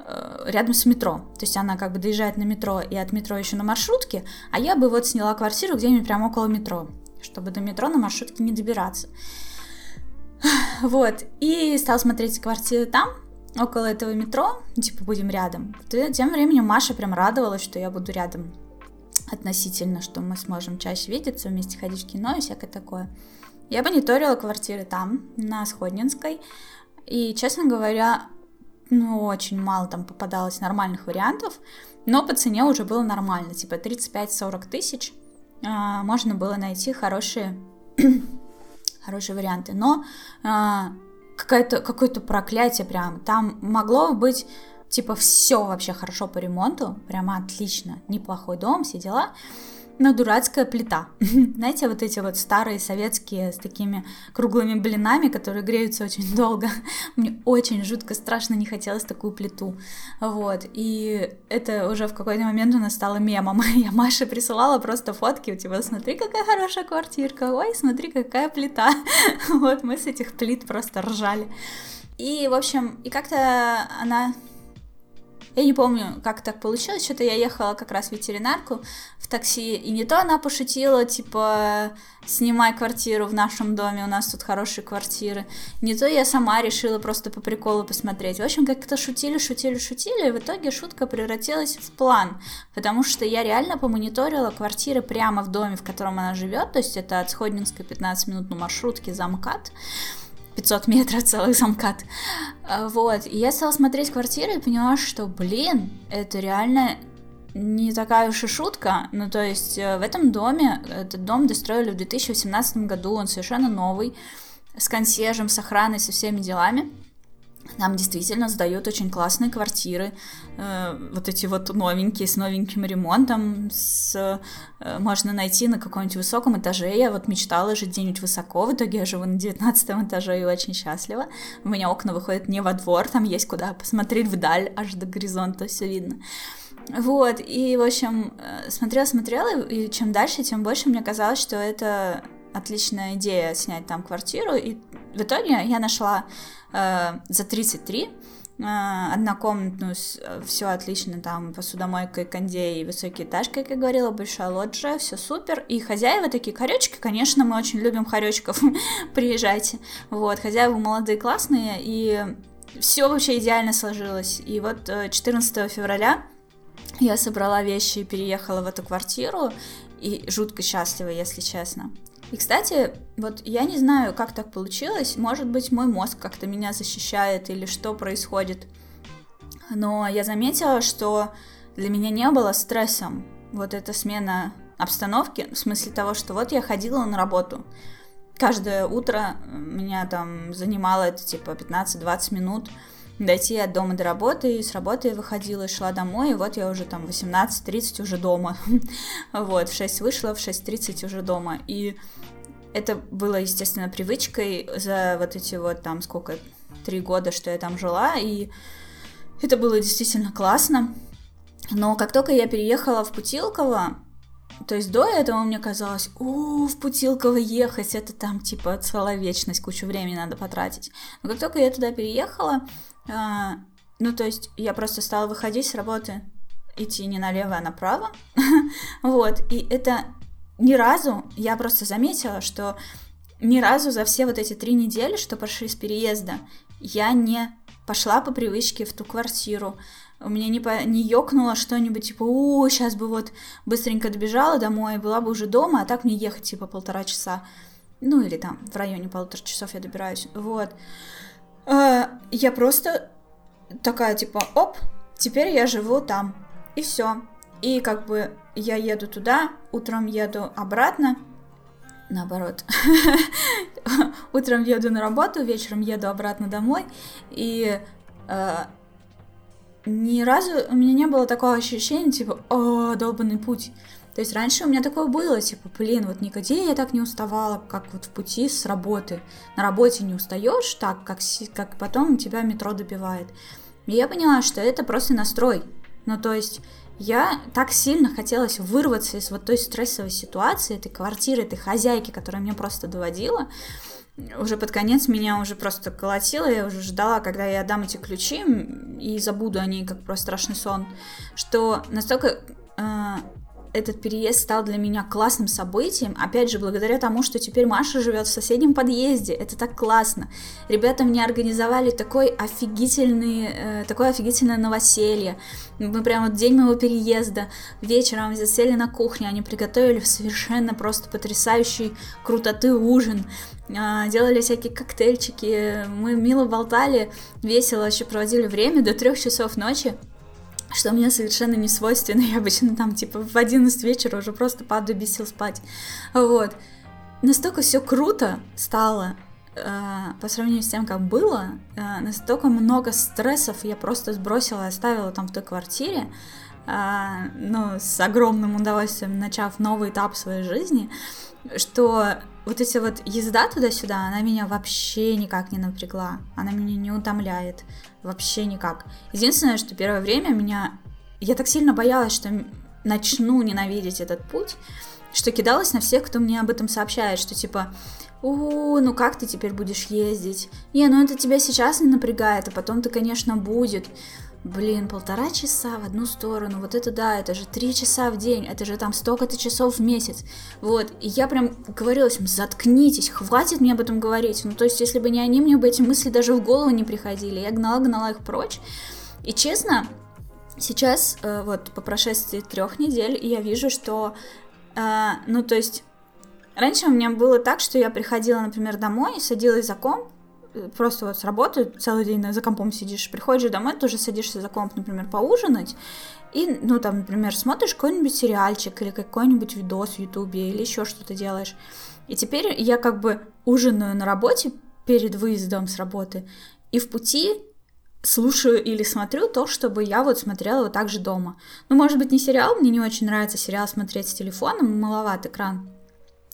э, рядом с метро. То есть она как бы доезжает на метро и от метро еще на маршрутке, а я бы вот сняла квартиру где-нибудь прямо около метро, чтобы до метро на маршрутке не добираться. Вот, и стала смотреть квартиры там, около этого метро, типа будем рядом. Тем временем Маша прям радовалась, что я буду рядом относительно, что мы сможем чаще видеться, вместе ходить в кино и всякое такое. Я мониторила квартиры там, на Сходнинской, и, честно говоря, ну, очень мало там попадалось нормальных вариантов, но по цене уже было нормально, типа 35-40 тысяч а, можно было найти хорошие, хорошие варианты. Но а, какое-то какое-то проклятие прям. Там могло быть типа все вообще хорошо по ремонту, прямо отлично, неплохой дом, все дела но дурацкая плита. Знаете, вот эти вот старые советские с такими круглыми блинами, которые греются очень долго. Мне очень жутко страшно не хотелось такую плиту. Вот. И это уже в какой-то момент у нас стало мемом. Я Маше присылала просто фотки, типа, смотри, какая хорошая квартирка, ой, смотри, какая плита. Вот, мы с этих плит просто ржали. И, в общем, и как-то она я не помню, как так получилось, что-то я ехала как раз в ветеринарку в такси, и не то она пошутила, типа, снимай квартиру в нашем доме, у нас тут хорошие квартиры, не то я сама решила просто по приколу посмотреть. В общем, как-то шутили, шутили, шутили, и в итоге шутка превратилась в план, потому что я реально помониторила квартиры прямо в доме, в котором она живет, то есть это от Сходнинской 15 минут на маршрутке замкат, 500 метров целых замкат. А, вот, и я стала смотреть квартиры и поняла, что, блин, это реально не такая уж и шутка. Ну, то есть э, в этом доме, этот дом достроили в 2018 году, он совершенно новый, с консьержем, с охраной, со всеми делами. Нам действительно сдают очень классные квартиры, э, вот эти вот новенькие, с новеньким ремонтом, с, э, можно найти на каком-нибудь высоком этаже. Я вот мечтала жить где-нибудь высоко, в итоге я живу на 19 этаже и очень счастлива. У меня окна выходят не во двор, там есть куда посмотреть вдаль, аж до горизонта все видно. Вот, и, в общем, э, смотрела-смотрела, и чем дальше, тем больше мне казалось, что это отличная идея снять там квартиру, и в итоге я нашла э, за 33 а, однокомнатную, все отлично, там посудомойка, кондей, высокий этаж, как я говорила, большая лоджия, все супер. И хозяева такие, хоречки, конечно, мы очень любим хоречков, приезжайте. Вот, хозяева молодые, классные, и все вообще идеально сложилось. И вот 14 э, февраля я собрала вещи и переехала в эту квартиру, и жутко счастлива, если честно. И, кстати, вот я не знаю, как так получилось. Может быть, мой мозг как-то меня защищает или что происходит. Но я заметила, что для меня не было стрессом вот эта смена обстановки, в смысле того, что вот я ходила на работу. Каждое утро меня там занимало это типа 15-20 минут дойти от дома до работы, и с работы выходила и шла домой, и вот я уже там 18.30 уже дома. вот, в 6 вышла, в 6.30 уже дома. И это было, естественно, привычкой за вот эти вот там сколько, три года, что я там жила, и это было действительно классно. Но как только я переехала в Путилково, то есть до этого мне казалось, о, в Путилково ехать, это там типа целая вечность, кучу времени надо потратить. Но как только я туда переехала, а, ну то есть я просто стала выходить с работы, идти не налево, а направо, вот, и это ни разу, я просто заметила, что ни разу за все вот эти три недели, что прошли с переезда, я не пошла по привычке в ту квартиру, у меня не, по, не ёкнуло что-нибудь, типа, о, сейчас бы вот быстренько добежала домой, была бы уже дома, а так мне ехать, типа, полтора часа. Ну, или там, в районе полутора часов я добираюсь. Вот. А, я просто такая, типа, оп, теперь я живу там. И все. И как бы я еду туда, утром еду обратно, наоборот. Утром еду на работу, вечером еду обратно домой, и э, ни разу у меня не было такого ощущения, типа, о, долбанный путь. То есть раньше у меня такое было, типа, блин, вот никогда я так не уставала, как вот в пути с работы. На работе не устаешь так, как, как потом тебя метро добивает. И я поняла, что это просто настрой. Ну, то есть я так сильно хотелось вырваться из вот той стрессовой ситуации, этой квартиры, этой хозяйки, которая меня просто доводила. Уже под конец меня уже просто колотило, я уже ждала, когда я отдам эти ключи и забуду о ней, как про страшный сон, что настолько э, этот переезд стал для меня классным событием, опять же, благодаря тому, что теперь Маша живет в соседнем подъезде, это так классно. Ребята мне организовали такой офигительный, э, такое офигительное новоселье. Мы прямо в день моего переезда вечером засели на кухне, они приготовили совершенно просто потрясающий крутоты ужин, э, делали всякие коктейльчики, мы мило болтали, весело еще проводили время до трех часов ночи что мне совершенно не свойственно. Я обычно там, типа, в 11 вечера уже просто падаю без сил спать. Вот. Настолько все круто стало, э, по сравнению с тем, как было, э, настолько много стрессов я просто сбросила и оставила там в той квартире, э, ну, с огромным удовольствием начав новый этап своей жизни, что вот эти вот езда туда-сюда, она меня вообще никак не напрягла, она меня не утомляет, вообще никак. Единственное, что первое время меня... Я так сильно боялась, что начну ненавидеть этот путь, что кидалась на всех, кто мне об этом сообщает, что типа, у, ну как ты теперь будешь ездить? Не, ну это тебя сейчас не напрягает, а потом ты, конечно, будет. Блин, полтора часа в одну сторону, вот это да, это же три часа в день, это же там столько-то часов в месяц. Вот, и я прям говорила им, заткнитесь, хватит мне об этом говорить. Ну, то есть, если бы не они, мне бы эти мысли даже в голову не приходили. Я гнала-гнала их прочь. И честно, сейчас, э, вот, по прошествии трех недель, я вижу, что, э, ну, то есть, раньше у меня было так, что я приходила, например, домой, садилась за комп, просто вот с работы целый день за компом сидишь, приходишь домой, тоже садишься за комп, например, поужинать, и, ну, там, например, смотришь какой-нибудь сериальчик или какой-нибудь видос в Ютубе или еще что-то делаешь. И теперь я как бы ужинаю на работе перед выездом с работы, и в пути слушаю или смотрю то, чтобы я вот смотрела вот так же дома. Ну, может быть, не сериал, мне не очень нравится сериал смотреть с телефоном, маловат экран.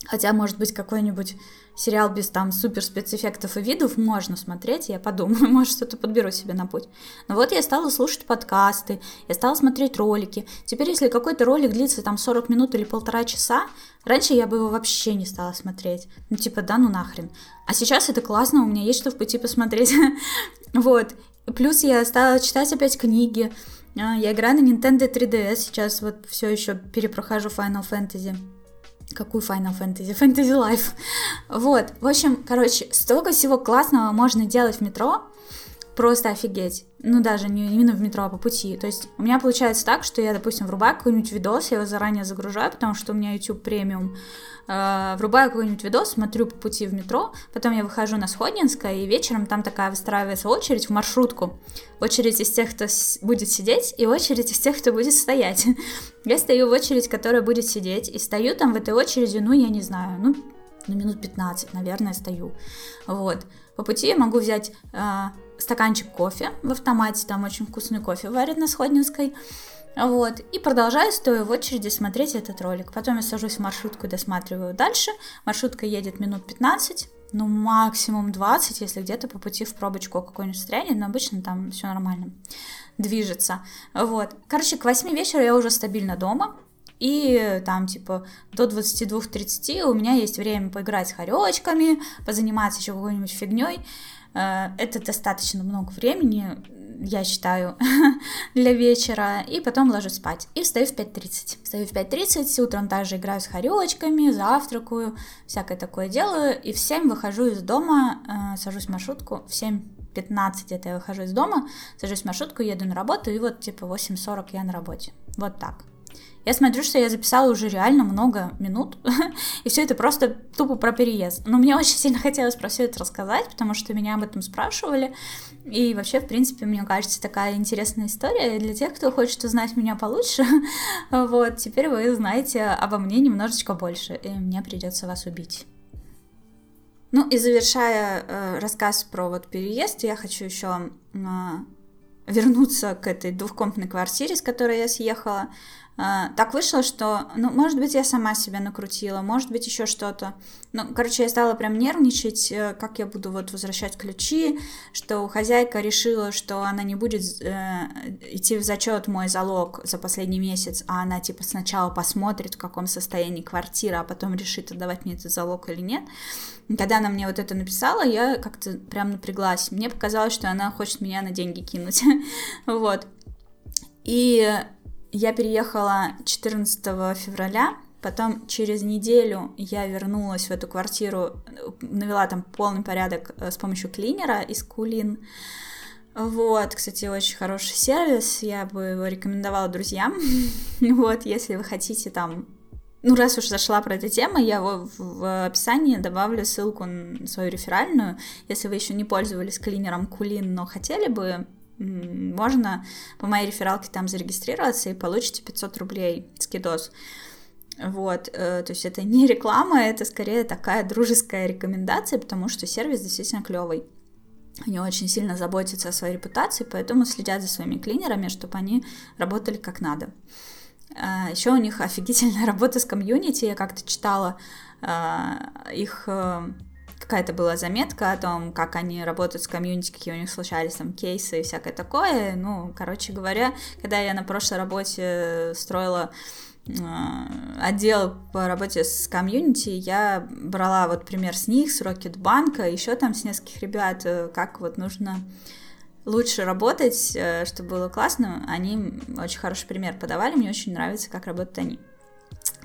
Хотя, может быть, какой-нибудь сериал без там супер спецэффектов и видов можно смотреть, я подумаю, может, что-то подберу себе на путь. Но вот я стала слушать подкасты, я стала смотреть ролики. Теперь, если какой-то ролик длится там 40 минут или полтора часа, раньше я бы его вообще не стала смотреть. Ну, типа, да ну нахрен. А сейчас это классно, у меня есть что в пути посмотреть. вот. Плюс я стала читать опять книги. А, я играю на Nintendo 3DS, сейчас вот все еще перепрохожу Final Fantasy. Какую Final Fantasy? Fantasy Life. Вот, в общем, короче, столько всего классного можно делать в метро, просто офигеть. Ну, даже не именно в метро, а по пути. То есть у меня получается так, что я, допустим, врубаю какой-нибудь видос, я его заранее загружаю, потому что у меня YouTube премиум. Э, врубаю какой-нибудь видос, смотрю по пути в метро, потом я выхожу на Сходнинское, и вечером там такая выстраивается очередь в маршрутку. Очередь из тех, кто будет сидеть, и очередь из тех, кто будет стоять. Я стою в очередь, которая будет сидеть, и стою там в этой очереди, ну, я не знаю, ну, на минут 15, наверное, стою. Вот. По пути я могу взять э, стаканчик кофе в автомате, там очень вкусный кофе варят на Сходнинской, вот, и продолжаю, стоя в очереди, смотреть этот ролик. Потом я сажусь в маршрутку и досматриваю дальше. Маршрутка едет минут 15, ну, максимум 20, если где-то по пути в пробочку какой-нибудь стрянет, но обычно там все нормально движется. Вот. Короче, к 8 вечера я уже стабильно дома, и там, типа, до 22-30 у меня есть время поиграть с хоречками, позаниматься еще какой-нибудь фигней. Э, это достаточно много времени, я считаю, для вечера, и потом ложусь спать. И встаю в 5.30. Встаю в 5.30, утром также играю с хоречками, завтракаю, всякое такое делаю, и в 7 выхожу из дома, э, сажусь в маршрутку, в 7 15 это я выхожу из дома, сажусь в маршрутку, еду на работу, и вот типа 8.40 я на работе. Вот так. Я смотрю, что я записала уже реально много минут, и все это просто тупо про переезд. Но мне очень сильно хотелось про все это рассказать, потому что меня об этом спрашивали. И вообще, в принципе, мне кажется, такая интересная история. Для тех, кто хочет узнать меня получше, вот, теперь вы знаете обо мне немножечко больше, и мне придется вас убить. Ну и завершая э, рассказ про вот переезд, я хочу еще э, вернуться к этой двухкомнатной квартире, с которой я съехала. А, так вышло, что, ну, может быть, я сама себя накрутила, может быть, еще что-то. Ну, короче, я стала прям нервничать, э, как я буду вот возвращать ключи, что хозяйка решила, что она не будет э, идти в зачет мой залог за последний месяц, а она, типа, сначала посмотрит, в каком состоянии квартира, а потом решит, отдавать мне этот залог или нет. Когда она мне вот это написала, я как-то прям напряглась. Мне показалось, что она хочет меня на деньги кинуть. вот. И я переехала 14 февраля, потом через неделю я вернулась в эту квартиру, навела там полный порядок э, с помощью клинера из Кулин. Вот, кстати, очень хороший сервис, я бы его рекомендовала друзьям. вот, если вы хотите там ну, раз уж зашла про эту тему, я в, в описании добавлю ссылку на свою реферальную. Если вы еще не пользовались клинером Кулин, но хотели бы можно по моей рефералке там зарегистрироваться и получите 500 рублей скидос. Вот, э, то есть это не реклама, это скорее такая дружеская рекомендация, потому что сервис действительно клевый. Они очень сильно заботятся о своей репутации, поэтому следят за своими клинерами, чтобы они работали как надо. А, Еще у них офигительная работа с комьюнити, я как-то читала а, их э, какая-то была заметка о том, как они работают с комьюнити, какие у них случались там кейсы и всякое такое. Ну, короче говоря, когда я на прошлой работе строила э, отдел по работе с комьюнити, я брала вот пример с них, с Рокетбанка, еще там с нескольких ребят, э, как вот нужно лучше работать, э, чтобы было классно. Они очень хороший пример подавали, мне очень нравится, как работают они.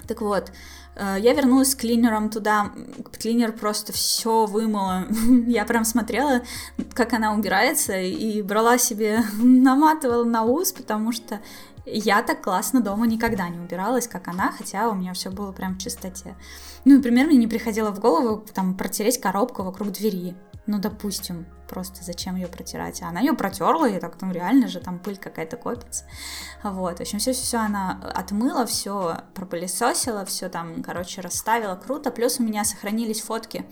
Так вот, Э, я вернулась с клинером туда, клинер просто все вымыла. Я прям смотрела, как она убирается, и брала себе, наматывала на ус, потому что я так классно дома никогда не убиралась, как она, хотя у меня все было прям в чистоте. Ну, например, мне не приходило в голову там протереть коробку вокруг двери ну, допустим, просто зачем ее протирать? А она ее протерла, и так, ну, реально же там пыль какая-то копится. Вот, в общем, все-все она отмыла, все пропылесосила, все там, короче, расставила, круто. Плюс у меня сохранились фотки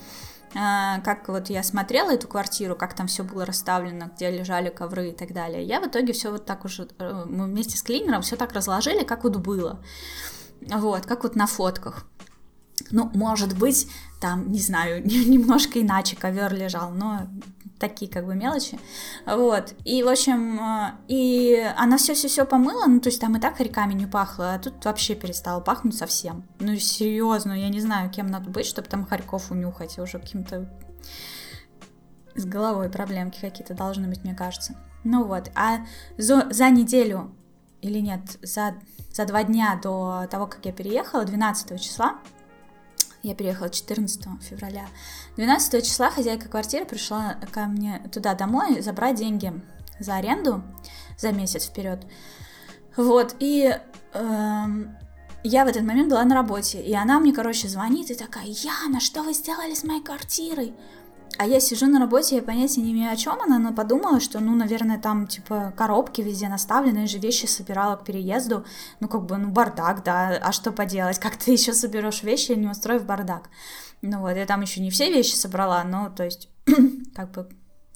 а, как вот я смотрела эту квартиру, как там все было расставлено, где лежали ковры и так далее. Я в итоге все вот так уже, э, мы вместе с клинером все так разложили, как вот было. Вот, как вот на фотках. Ну, может быть, там, не знаю, немножко иначе ковер лежал, но такие как бы мелочи, вот, и, в общем, э, и она все-все-все помыла, ну, то есть там и так хорьками не пахло, а тут вообще перестало пахнуть совсем, ну, серьезно, я не знаю, кем надо быть, чтобы там хорьков унюхать, уже каким-то с головой проблемки какие-то должны быть, мне кажется. Ну вот, а за, за неделю, или нет, за, за два дня до того, как я переехала, 12 числа, я переехала 14 февраля. 12 числа хозяйка квартиры пришла ко мне туда домой забрать деньги за аренду за месяц вперед. Вот, и э, я в этот момент была на работе, и она мне, короче, звонит и такая, Яна, что вы сделали с моей квартирой? А я сижу на работе, я понятия не имею, о чем она, но подумала, что, ну, наверное, там, типа, коробки везде наставлены, я же вещи собирала к переезду, ну, как бы, ну, бардак, да, а что поделать, как ты еще соберешь вещи, не устроив бардак. Ну, вот, я там еще не все вещи собрала, но, то есть, как бы,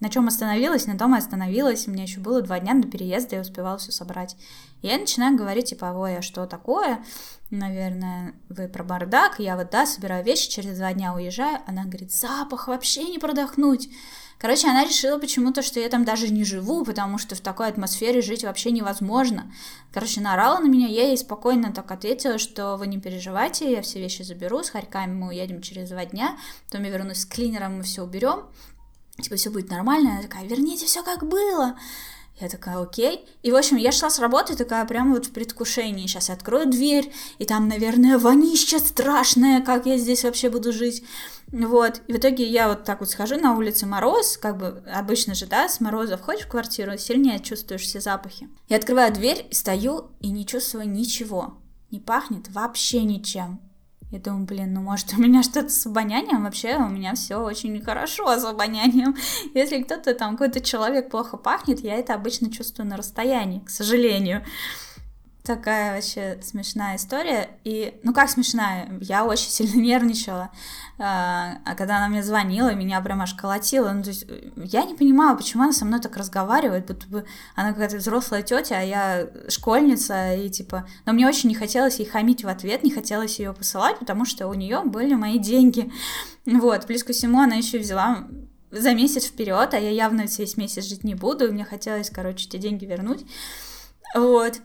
на чем остановилась, на том и остановилась. У меня еще было два дня до переезда, я успевала все собрать. И я начинаю говорить, типа, ой, а что такое? Наверное, вы про бардак. Я вот, да, собираю вещи, через два дня уезжаю. Она говорит, запах вообще не продохнуть. Короче, она решила почему-то, что я там даже не живу, потому что в такой атмосфере жить вообще невозможно. Короче, наорала на меня, я ей спокойно так ответила, что вы не переживайте, я все вещи заберу, с хорьками мы уедем через два дня, потом я вернусь с клинером, мы все уберем типа, все будет нормально. Она такая, верните все как было. Я такая, окей. И, в общем, я шла с работы такая прям вот в предвкушении. Сейчас я открою дверь, и там, наверное, вонище страшное, как я здесь вообще буду жить. Вот. И в итоге я вот так вот схожу на улице мороз, как бы обычно же, да, с мороза входишь в квартиру, сильнее чувствуешь все запахи. Я открываю дверь стою, и не чувствую ничего. Не пахнет вообще ничем. Я думаю, блин, ну может у меня что-то с обонянием? Вообще у меня все очень хорошо с обонянием. Если кто-то там, какой-то человек плохо пахнет, я это обычно чувствую на расстоянии, к сожалению такая вообще смешная история. И, ну как смешная, я очень сильно нервничала. А, а когда она мне звонила, меня прям аж колотила. Ну, то есть я не понимала, почему она со мной так разговаривает, будто бы она какая-то взрослая тетя, а я школьница, и типа... Но мне очень не хотелось ей хамить в ответ, не хотелось ее посылать, потому что у нее были мои деньги. Вот, плюс ко всему она еще взяла за месяц вперед, а я явно весь месяц жить не буду, и мне хотелось, короче, эти деньги вернуть. Вот.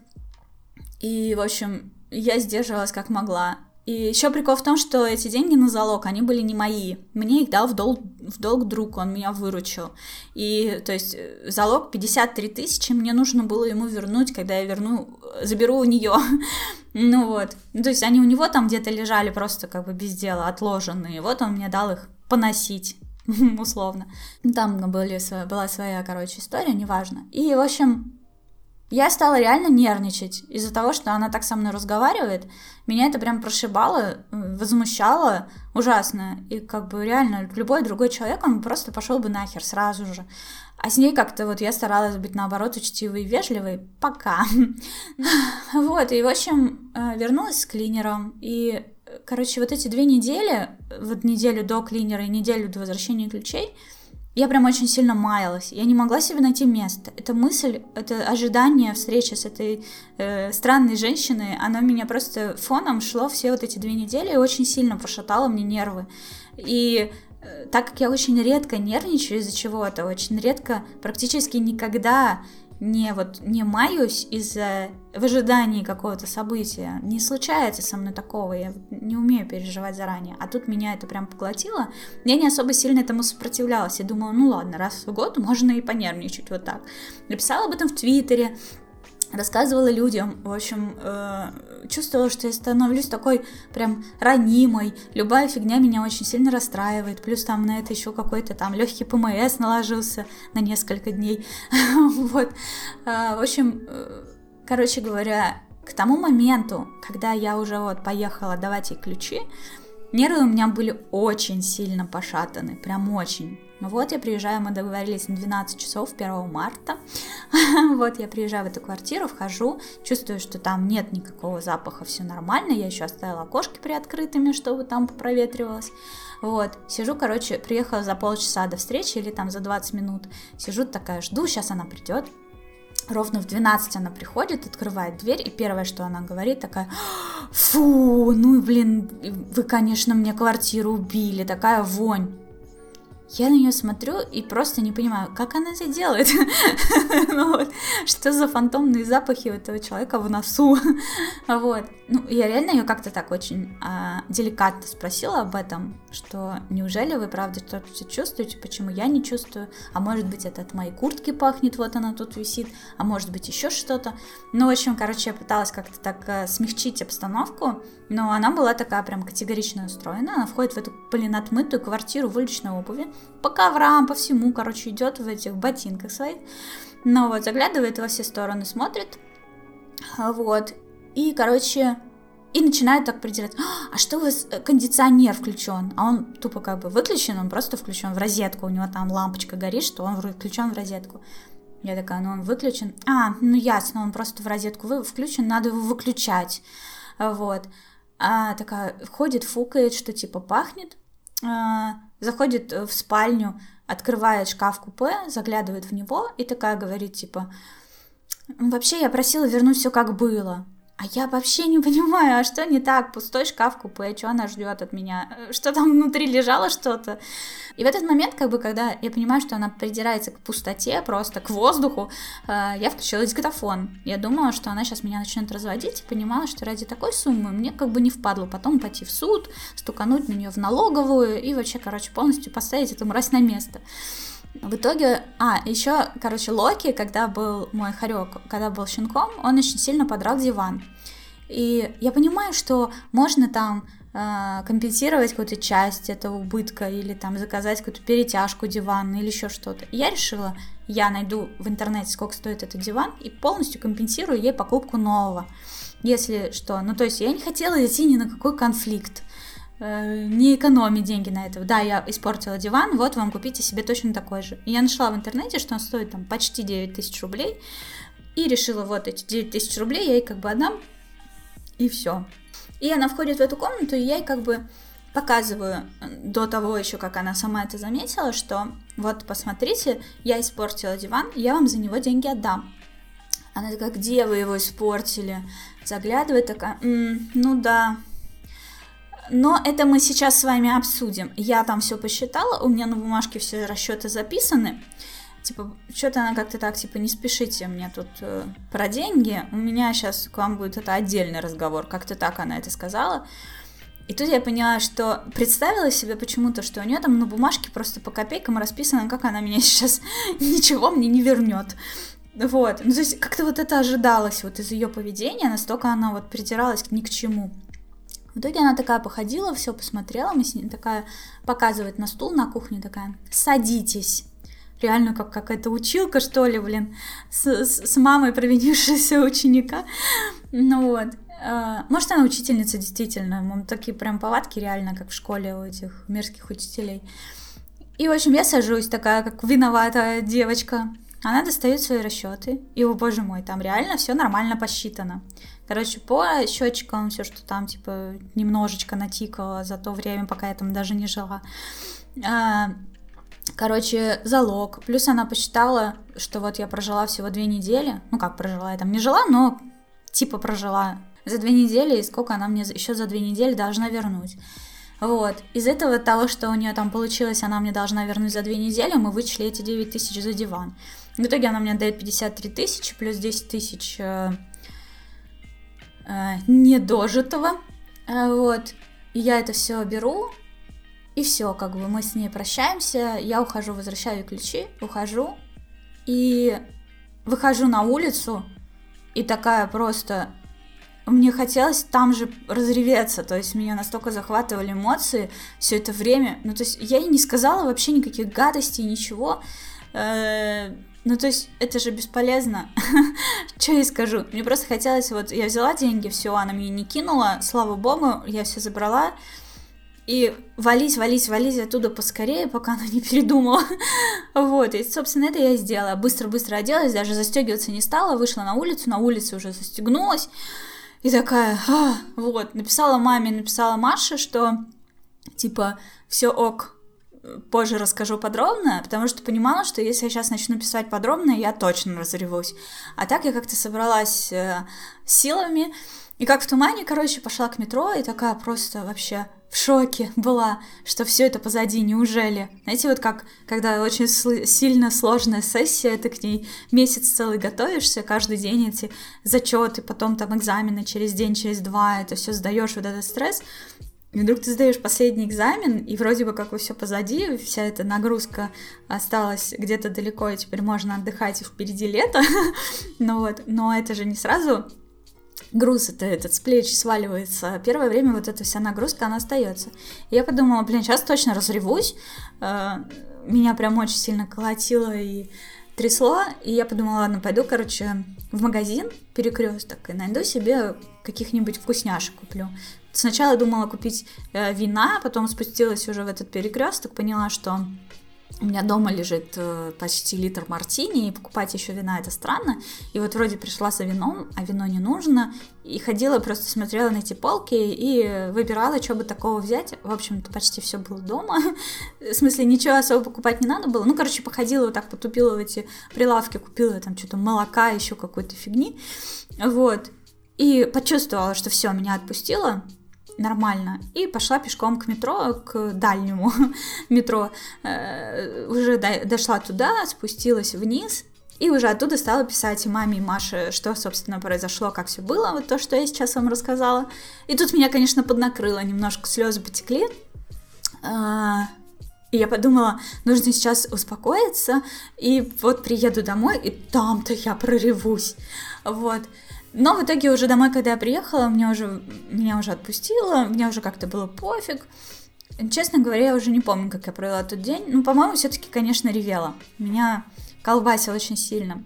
И, в общем, я сдерживалась как могла. И еще прикол в том, что эти деньги на залог, они были не мои. Мне их дал в долг, в долг друг, он меня выручил. И, то есть, залог 53 тысячи мне нужно было ему вернуть, когда я верну, заберу у нее. ну вот. Ну, то есть, они у него там где-то лежали просто как бы без дела, отложенные. Вот он мне дал их поносить условно. Там были, была своя, короче, история, неважно. И, в общем, я стала реально нервничать из-за того, что она так со мной разговаривает. Меня это прям прошибало, возмущало ужасно. И как бы реально любой другой человек, он просто пошел бы нахер сразу же. А с ней как-то вот я старалась быть наоборот учтивой и вежливой. Пока. Вот, и в общем, э, вернулась с клинером. И, короче, вот эти две недели, вот неделю до клинера и неделю до возвращения ключей, я прям очень сильно маялась. Я не могла себе найти место. Эта мысль, это ожидание встречи с этой э, странной женщиной, оно меня просто фоном шло все вот эти две недели и очень сильно пошатало мне нервы. И э, так как я очень редко нервничаю из-за чего-то, очень редко, практически никогда не вот не маюсь из-за в ожидании какого-то события. Не случается со мной такого, я не умею переживать заранее. А тут меня это прям поглотило. Я не особо сильно этому сопротивлялась. Я думала, ну ладно, раз в год можно и понервничать вот так. Написала об этом в Твиттере, рассказывала людям, в общем, э, чувствовала, что я становлюсь такой прям ранимой, любая фигня меня очень сильно расстраивает, плюс там на это еще какой-то там легкий ПМС наложился на несколько дней, вот, э, в общем, э, короче говоря, к тому моменту, когда я уже вот поехала давать ей ключи, нервы у меня были очень сильно пошатаны, прям очень. Ну вот я приезжаю, мы договорились на 12 часов 1 марта. вот я приезжаю в эту квартиру, вхожу, чувствую, что там нет никакого запаха, все нормально. Я еще оставила окошки приоткрытыми, чтобы там проветривалось. Вот, сижу, короче, приехала за полчаса до встречи или там за 20 минут. Сижу такая, жду, сейчас она придет. Ровно в 12 она приходит, открывает дверь, и первое, что она говорит, такая, фу, ну, блин, вы, конечно, мне квартиру убили, такая вонь. Я на нее смотрю и просто не понимаю, как она это делает. ну, вот, что за фантомные запахи у этого человека в носу. вот. Ну, я реально ее как-то так очень а, деликатно спросила об этом, что неужели вы правда что-то чувствуете, почему я не чувствую, а может быть это от моей куртки пахнет, вот она тут висит, а может быть еще что-то. Ну, в общем, короче, я пыталась как-то так а, смягчить обстановку, но она была такая прям категорично устроена, она входит в эту, блин, отмытую квартиру в уличной обуви, по коврам, по всему, короче, идет в этих ботинках своих, ну вот, заглядывает во все стороны, смотрит, вот, и, короче, и начинает так придирать, а что у вас э, кондиционер включен? А он тупо как бы выключен, он просто включен в розетку, у него там лампочка горит, что он включен в розетку. Я такая, ну он выключен. А, ну ясно, он просто в розетку включен, надо его выключать. Вот. А такая ходит, фукает, что типа пахнет. А, заходит в спальню, открывает шкаф-купе, заглядывает в него и такая говорит типа, вообще я просила вернуть все как было. А я вообще не понимаю, а что не так? Пустой шкаф купе, что она ждет от меня? Что там внутри лежало что-то? И в этот момент, как бы, когда я понимаю, что она придирается к пустоте, просто к воздуху, э, я включила диктофон. Я думала, что она сейчас меня начнет разводить, и понимала, что ради такой суммы мне как бы не впадло потом пойти в суд, стукануть на нее в налоговую и вообще, короче, полностью поставить эту мразь на место. В итоге, а, еще, короче, Локи, когда был мой хорек, когда был щенком, он очень сильно подрал диван. И я понимаю, что можно там э, компенсировать какую-то часть этого убытка или там заказать какую-то перетяжку дивана или еще что-то. И я решила, я найду в интернете, сколько стоит этот диван, и полностью компенсирую ей покупку нового. Если что. Ну, то есть я не хотела идти ни на какой конфликт. Э, не экономить деньги на это. Да, я испортила диван, вот вам купите себе точно такой же. И я нашла в интернете, что он стоит там почти 9 тысяч рублей, и решила вот эти 9 тысяч рублей я ей как бы отдам, и все. И она входит в эту комнату, и я ей как бы показываю э, до того еще, как она сама это заметила, что вот посмотрите, я испортила диван, я вам за него деньги отдам. Она такая, где вы его испортили? Заглядывает такая, М, ну да, но это мы сейчас с вами обсудим. Я там все посчитала, у меня на бумажке все расчеты записаны. Типа, что-то она как-то так, типа, не спешите мне тут э, про деньги. У меня сейчас к вам будет это отдельный разговор. Как-то так она это сказала. И тут я поняла, что представила себе почему-то, что у нее там на бумажке просто по копейкам расписано, как она меня сейчас ничего мне не вернет. Вот. Ну, то есть как-то вот это ожидалось вот из ее поведения, настолько она вот притиралась ни к чему. В итоге она такая походила, все посмотрела, мы с ней такая показывает на стул на кухне, такая, садитесь. Реально как какая-то училка, что ли, блин, с, с, с мамой провинившегося ученика. Ну вот. А, может, она учительница, действительно. Такие прям повадки реально, как в школе у этих мерзких учителей. И, в общем, я сажусь такая, как виноватая девочка. Она достает свои расчеты. И, о боже мой, там реально все нормально посчитано. Короче, по счетчикам все, что там, типа, немножечко натикало за то время, пока я там даже не жила. А, короче, залог. Плюс она посчитала, что вот я прожила всего две недели. Ну, как прожила, я там не жила, но типа прожила за две недели, и сколько она мне еще за две недели должна вернуть. Вот. Из этого того, что у нее там получилось, она мне должна вернуть за две недели, мы вычли эти 9 тысяч за диван. В итоге она мне дает 53 тысячи плюс 10 тысяч э, недожитого. Э, вот. И я это все беру, и все, как бы мы с ней прощаемся, я ухожу, возвращаю ключи, ухожу, и выхожу на улицу, и такая просто... Мне хотелось там же разреветься, то есть меня настолько захватывали эмоции все это время. Ну, то есть я ей не сказала вообще никаких гадостей, ничего. Ну, то есть, это же бесполезно. Что я скажу? Мне просто хотелось, вот, я взяла деньги, все, она мне не кинула, слава богу, я все забрала. И вались, вались, вались оттуда поскорее, пока она не передумала. вот, и, собственно, это я и сделала. Быстро-быстро оделась, даже застегиваться не стала, вышла на улицу, на улице уже застегнулась. И такая, а, вот, написала маме, написала Маше, что, типа, все ок, позже расскажу подробно, потому что понимала, что если я сейчас начну писать подробно, я точно разревусь. А так я как-то собралась э, силами И как в тумане, короче, пошла к метро и такая просто вообще в шоке была, что все это позади, неужели? Знаете, вот как, когда очень сильно сложная сессия, ты к ней месяц целый готовишься, каждый день эти зачеты, потом там экзамены через день, через два, это все сдаешь, вот этот стресс, и вдруг ты сдаешь последний экзамен, и вроде бы как все позади, вся эта нагрузка осталась где-то далеко, и теперь можно отдыхать, и впереди лето. но вот, но это же не сразу груз это, этот с плеч сваливается. Первое время вот эта вся нагрузка, она остается. Я подумала, блин, сейчас точно разревусь. Э, меня прям очень сильно колотило и трясло. И я подумала, ладно, пойду, короче, в магазин перекресток и найду себе каких-нибудь вкусняшек куплю. Сначала думала купить э, вина, потом спустилась уже в этот перекресток, поняла, что у меня дома лежит э, почти литр мартини, и покупать еще вина это странно. И вот вроде пришла за вином, а вино не нужно. И ходила, просто смотрела на эти полки и выбирала, что бы такого взять. В общем-то, почти все было дома. в смысле, ничего особо покупать не надо было. Ну, короче, походила вот так, потупила в эти прилавки, купила там что-то молока, еще какой-то фигни. Вот. И почувствовала, что все, меня отпустило нормально. И пошла пешком к метро, к дальнему метро. Э, уже дошла туда, спустилась вниз. И уже оттуда стала писать и маме, и Маше, что, собственно, произошло, как все было, вот то, что я сейчас вам рассказала. И тут меня, конечно, поднакрыло, немножко слезы потекли. А, и я подумала, нужно сейчас успокоиться, и вот приеду домой, и там-то я проревусь. Вот. Но в итоге уже домой, когда я приехала, меня уже, меня уже отпустило, мне уже как-то было пофиг. Честно говоря, я уже не помню, как я провела тот день. Ну, по-моему, все-таки, конечно, ревела. Меня колбасило очень сильно.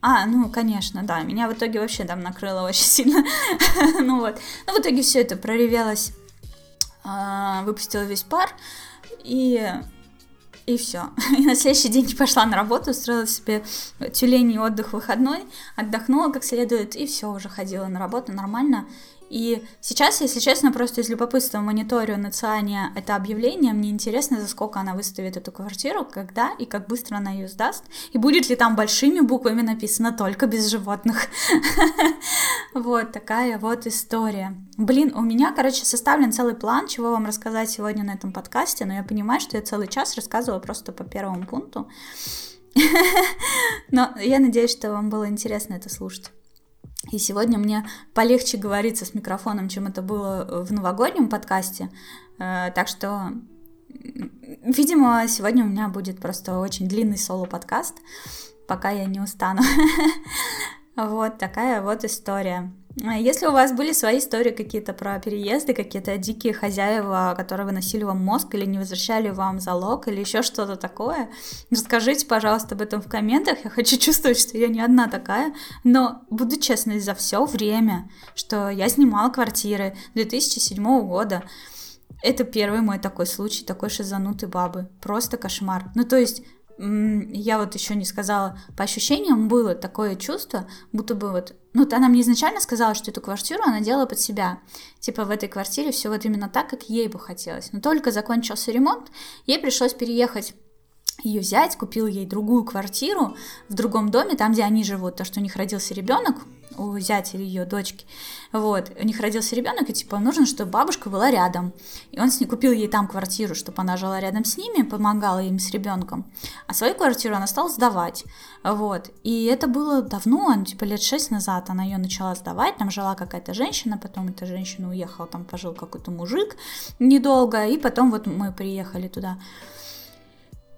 А, ну, конечно, да. Меня в итоге вообще там накрыло очень сильно. ну вот. Ну, в итоге все это проревелось, а, выпустила весь пар. И и все. И на следующий день пошла на работу, устроила себе тюлень отдых выходной, отдохнула как следует, и все, уже ходила на работу нормально. И сейчас, если честно, просто из любопытства мониторю на Циане это объявление. Мне интересно, за сколько она выставит эту квартиру, когда и как быстро она ее сдаст. И будет ли там большими буквами написано «Только без животных». Вот такая вот история. Блин, у меня, короче, составлен целый план, чего вам рассказать сегодня на этом подкасте, но я понимаю, что я целый час рассказывала просто по первому пункту. Но я надеюсь, что вам было интересно это слушать. И сегодня мне полегче говориться с микрофоном, чем это было в новогоднем подкасте. Э, так что, видимо, сегодня у меня будет просто очень длинный соло-подкаст, пока я не устану. Вот такая вот история. А если у вас были свои истории какие-то про переезды, какие-то дикие хозяева, которые выносили вам мозг или не возвращали вам залог или еще что-то такое, расскажите, пожалуйста, об этом в комментах. Я хочу чувствовать, что я не одна такая. Но буду честной, за все время, что я снимала квартиры 2007 года, это первый мой такой случай, такой шизанутый бабы. Просто кошмар. Ну, то есть я вот еще не сказала, по ощущениям было такое чувство, будто бы вот, ну, она мне изначально сказала, что эту квартиру она делала под себя. Типа в этой квартире все вот именно так, как ей бы хотелось. Но только закончился ремонт, ей пришлось переехать ее взять, купил ей другую квартиру в другом доме, там, где они живут, то, что у них родился ребенок, у зятя или ее дочки, вот, у них родился ребенок, и типа нужно, чтобы бабушка была рядом, и он с ней купил ей там квартиру, чтобы она жила рядом с ними, помогала им с ребенком, а свою квартиру она стала сдавать, вот, и это было давно, ну, типа лет шесть назад она ее начала сдавать, там жила какая-то женщина, потом эта женщина уехала, там пожил какой-то мужик недолго, и потом вот мы приехали туда,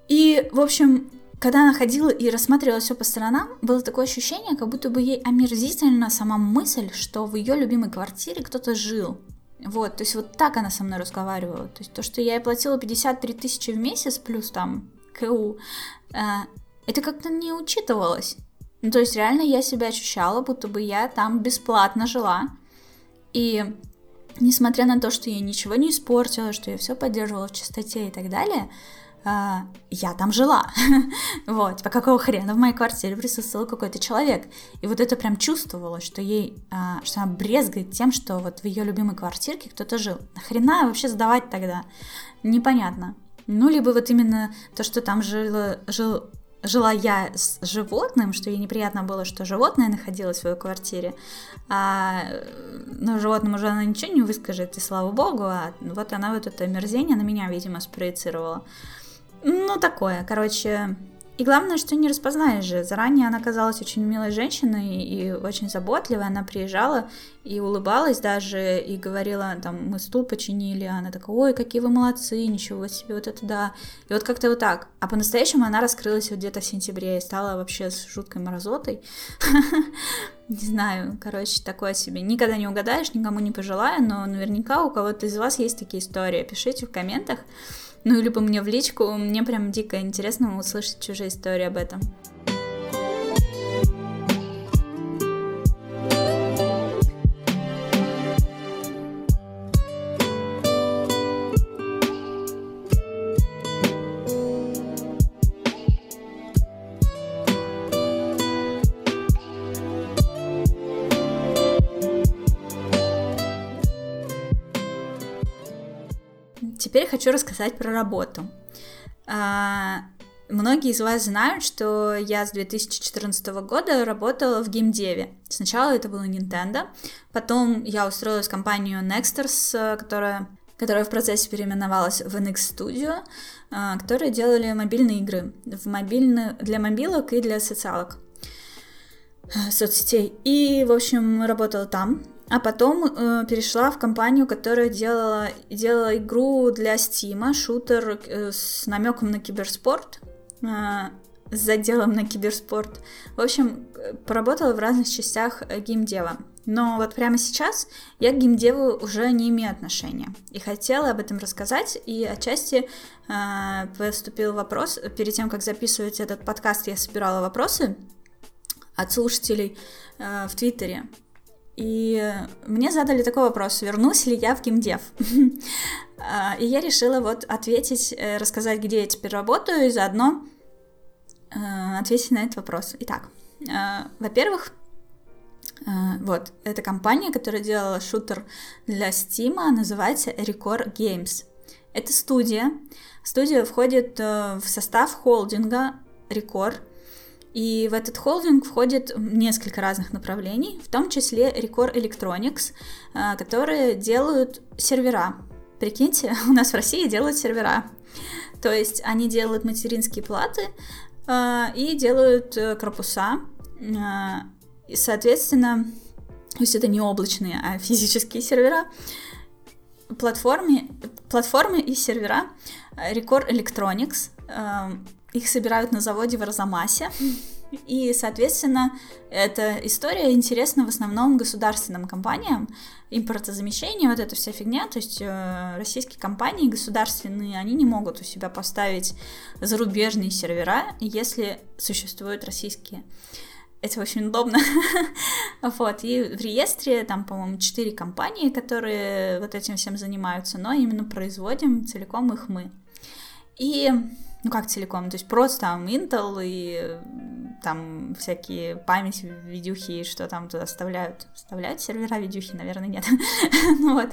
и, в общем, когда она ходила и рассматривала все по сторонам, было такое ощущение, как будто бы ей омерзительна сама мысль, что в ее любимой квартире кто-то жил. Вот, то есть вот так она со мной разговаривала. То есть то, что я ей платила 53 тысячи в месяц, плюс там КУ, э, это как-то не учитывалось. Ну, то есть реально я себя ощущала, будто бы я там бесплатно жила. И несмотря на то, что я ничего не испортила, что я все поддерживала в чистоте и так далее, а, я там жила. вот, по какого хрена в моей квартире присутствовал какой-то человек. И вот это прям чувствовалось, что ей, а, что она брезгает тем, что вот в ее любимой квартирке кто-то жил. Нахрена вообще сдавать тогда? Непонятно. Ну, либо вот именно то, что там жил, жил жила я с животным, что ей неприятно было, что животное находилось в своей квартире, а, ну, животному уже она ничего не выскажет, и слава богу, а вот она вот это омерзение на меня, видимо, спроецировала. Ну, такое, короче, и главное, что не распознаешь же. Заранее она казалась очень милой женщиной и очень заботливой. Она приезжала и улыбалась даже, и говорила, там, мы стул починили. Она такая, ой, какие вы молодцы, ничего себе, вот это да. И вот как-то вот так. А по-настоящему она раскрылась вот где-то в сентябре и стала вообще с жуткой морозотой. Не знаю, короче, такое себе. Никогда не угадаешь, никому не пожелаю, но наверняка у кого-то из вас есть такие истории. Пишите в комментах ну, либо мне в личку, мне прям дико интересно услышать чужие истории об этом. Теперь хочу рассказать про работу. А, многие из вас знают, что я с 2014 года работала в геймдеве. Сначала это было Nintendo, потом я устроилась в компанию Nexters, которая которая в процессе переименовалась в NX Studio, а, которые делали мобильные игры в мобильные, для мобилок и для социалок а, соцсетей. И, в общем, работала там. А потом э, перешла в компанию, которая делала, делала игру для Стима, шутер э, с намеком на киберспорт, э, с заделом на киберспорт. В общем, поработала в разных частях э, геймдева. Но вот прямо сейчас я к геймдеву уже не имею отношения. И хотела об этом рассказать, и отчасти э, поступил вопрос, перед тем, как записывать этот подкаст, я собирала вопросы от слушателей э, в Твиттере. И мне задали такой вопрос, вернусь ли я в геймдев. А, и я решила вот ответить, э, рассказать, где я теперь работаю, и заодно э, ответить на этот вопрос. Итак, э, во-первых, вот, это компания, которая делала шутер для Steam, называется Record Games. Это студия. Студия входит в состав холдинга Record, и в этот холдинг входит несколько разных направлений, в том числе Record Electronics, а, которые делают сервера. Прикиньте, у нас в России делают сервера. То есть они делают материнские платы а, и делают э, корпуса. И, соответственно, то есть это не облачные, а физические сервера. Платформе, платформы и сервера Record Electronics их собирают на заводе в Арзамасе. И, соответственно, эта история интересна в основном государственным компаниям. Импортозамещение, вот эта вся фигня, то есть э, российские компании государственные, они не могут у себя поставить зарубежные сервера, если существуют российские. Это очень удобно. вот, и в реестре там, по-моему, четыре компании, которые вот этим всем занимаются, но именно производим целиком их мы. И ну как целиком, то есть просто там Intel и там всякие память, видюхи, что там туда вставляют. Вставляют сервера видюхи? Наверное, нет. ну вот.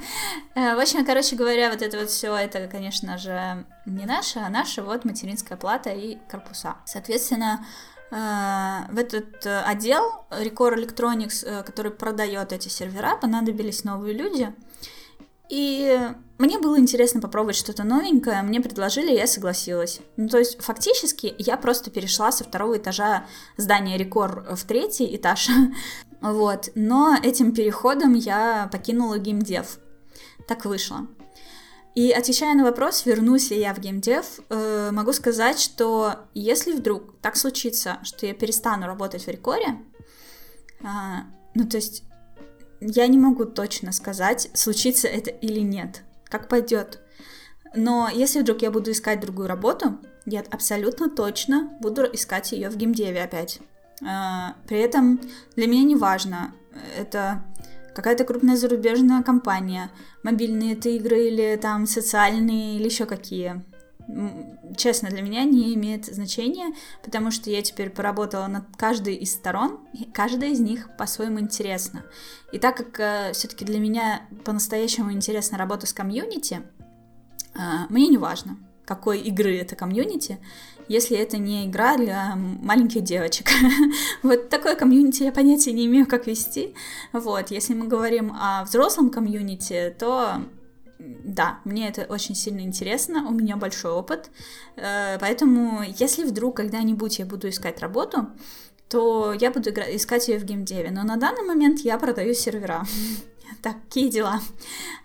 Э, в общем, короче говоря, вот это вот все, это, конечно же, не наше, а наша вот материнская плата и корпуса. Соответственно, э, в этот отдел Record Electronics, э, который продает эти сервера, понадобились новые люди — и мне было интересно попробовать что-то новенькое, мне предложили, я согласилась. Ну, то есть, фактически, я просто перешла со второго этажа здания Рекор в третий этаж. вот. Но этим переходом я покинула геймдев. Так вышло. И отвечая на вопрос, вернусь ли я в геймдев, э, могу сказать, что если вдруг так случится, что я перестану работать в Рекоре, э, ну, то есть я не могу точно сказать, случится это или нет, как пойдет. Но если вдруг я буду искать другую работу, я абсолютно точно буду искать ее в геймдеве опять. А, при этом для меня не важно, это какая-то крупная зарубежная компания, мобильные это игры или там социальные или еще какие честно, для меня не имеет значения, потому что я теперь поработала над каждой из сторон, и каждая из них по-своему интересна. И так как э, все-таки для меня по-настоящему интересна работа с комьюнити, э, мне не важно, какой игры это комьюнити, если это не игра для маленьких девочек. вот такое комьюнити я понятия не имею, как вести. Вот, если мы говорим о взрослом комьюнити, то да, мне это очень сильно интересно, у меня большой опыт, э, поэтому если вдруг когда-нибудь я буду искать работу, то я буду искать ее в геймдеве. Но на данный момент я продаю сервера. Такие дела.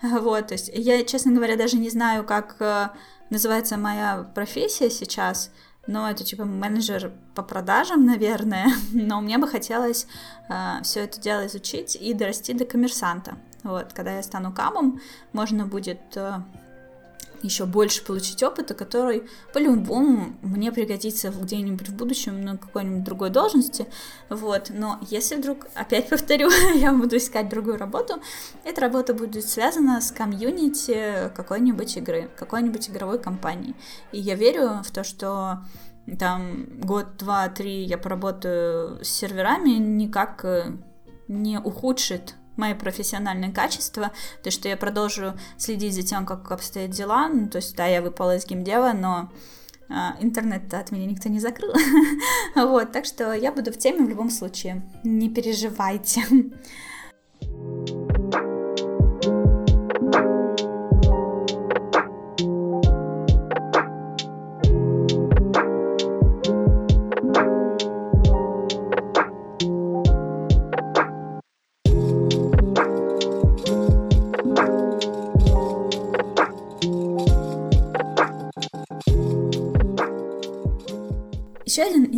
Вот, то есть я, честно говоря, даже не знаю, как э, называется моя профессия сейчас, но это типа менеджер по продажам, наверное. Но мне бы хотелось э, все это дело изучить и дорасти до коммерсанта. Вот, когда я стану камом, можно будет э, еще больше получить опыта, который по-любому мне пригодится где-нибудь в будущем на какой-нибудь другой должности, вот, но если вдруг, опять повторю, я буду искать другую работу, эта работа будет связана с комьюнити какой-нибудь игры, какой-нибудь игровой компании, и я верю в то, что там год, два, три я поработаю с серверами, никак э, не ухудшит мои профессиональные качества, то, что я продолжу следить за тем, как обстоят дела, ну, то есть, да, я выпала из геймдева, но а, интернет от меня никто не закрыл, вот, так что я буду в теме в любом случае, не переживайте. Еще один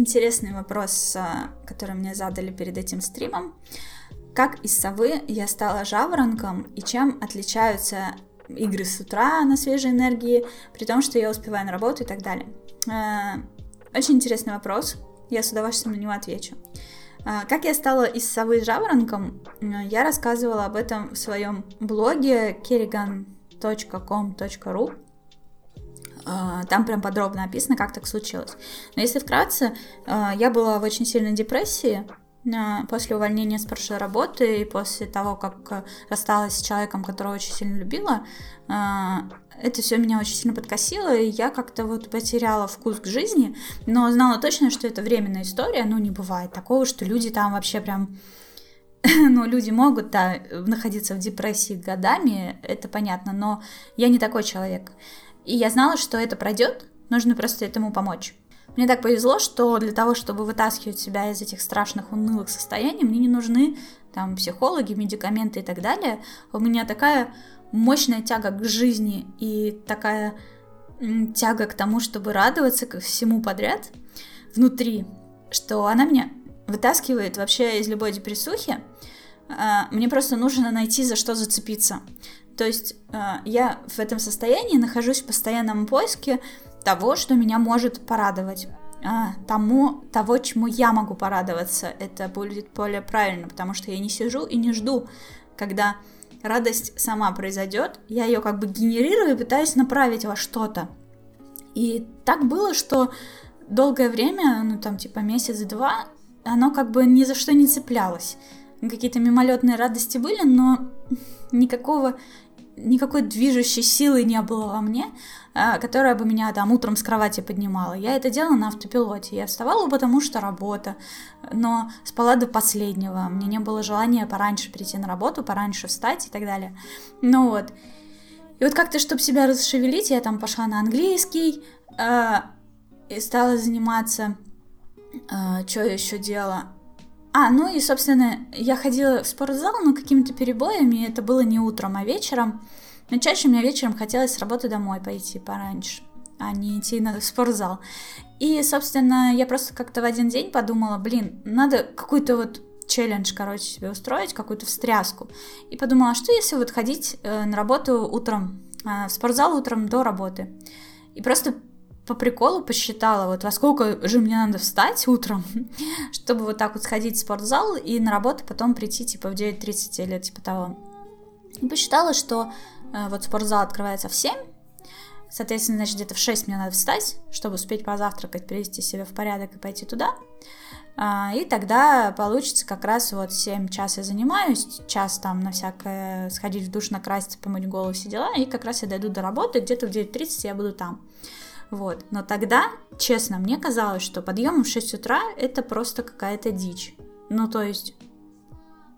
интересный вопрос, а, который мне задали перед этим стримом. Как из совы я стала жаворонком и чем отличаются игры с утра на свежей энергии, при том, что я успеваю на работу и так далее. А, очень интересный вопрос, я с удовольствием на него отвечу. А, как я стала из совы жаворонком, я рассказывала об этом в своем блоге kerrigan.com.ru. А, там прям подробно описано, как так случилось. Но если вкратце, а, я была в очень сильной депрессии а, после увольнения с прошлой работы и после того, как рассталась с человеком, которого очень сильно любила, это все меня очень сильно подкосило, и я как-то вот потеряла вкус к жизни, но знала точно, что это временная история, ну не бывает такого, что люди там вообще прям ну, люди могут, да, находиться в депрессии годами, это понятно, но я не такой человек. И я знала, что это пройдет, нужно просто этому помочь. Мне так повезло, что для того, чтобы вытаскивать себя из этих страшных унылых состояний, мне не нужны там психологи, медикаменты и так далее. У меня такая мощная тяга к жизни и такая тяга к тому, чтобы радоваться ко всему подряд внутри, что она меня вытаскивает вообще из любой депрессухи. А, мне просто нужно найти за что зацепиться. То есть э, я в этом состоянии нахожусь в постоянном поиске того, что меня может порадовать. А, тому, того, чему я могу порадоваться, это будет более правильно, потому что я не сижу и не жду, когда радость сама произойдет, я ее как бы генерирую и пытаюсь направить во что-то. И так было, что долгое время, ну там типа месяц-два, оно как бы ни за что не цеплялось. Какие-то мимолетные радости были, но никакого никакой движущей силы не было во мне, а, которая бы меня там утром с кровати поднимала. Я это делала на автопилоте. Я вставала, потому что работа, но спала до последнего. Мне не было желания пораньше прийти на работу, пораньше встать и так далее. Ну вот. И вот как-то, чтобы себя расшевелить, я там пошла на английский э, и стала заниматься... Э, что еще делала? А, ну и, собственно, я ходила в спортзал, но какими-то перебоями, это было не утром, а вечером. Но чаще мне вечером хотелось с работы домой пойти пораньше, а не идти на спортзал. И, собственно, я просто как-то в один день подумала, блин, надо какой-то вот челлендж, короче, себе устроить, какую-то встряску. И подумала, что если вот ходить э, на работу утром, э, в спортзал утром до работы. И просто по приколу посчитала, вот во сколько же мне надо встать утром, чтобы вот так вот сходить в спортзал и на работу потом прийти типа в 9.30 или типа того. И посчитала, что э, вот спортзал открывается в 7, соответственно, значит, где-то в 6 мне надо встать, чтобы успеть позавтракать, привести себя в порядок и пойти туда. А, и тогда получится как раз вот 7 час я занимаюсь, час там на всякое сходить в душ, накраситься, помыть голову, все дела, и как раз я дойду до работы, где-то в 9.30 я буду там. Вот. Но тогда, честно, мне казалось, что подъем в 6 утра это просто какая-то дичь. Ну, то есть,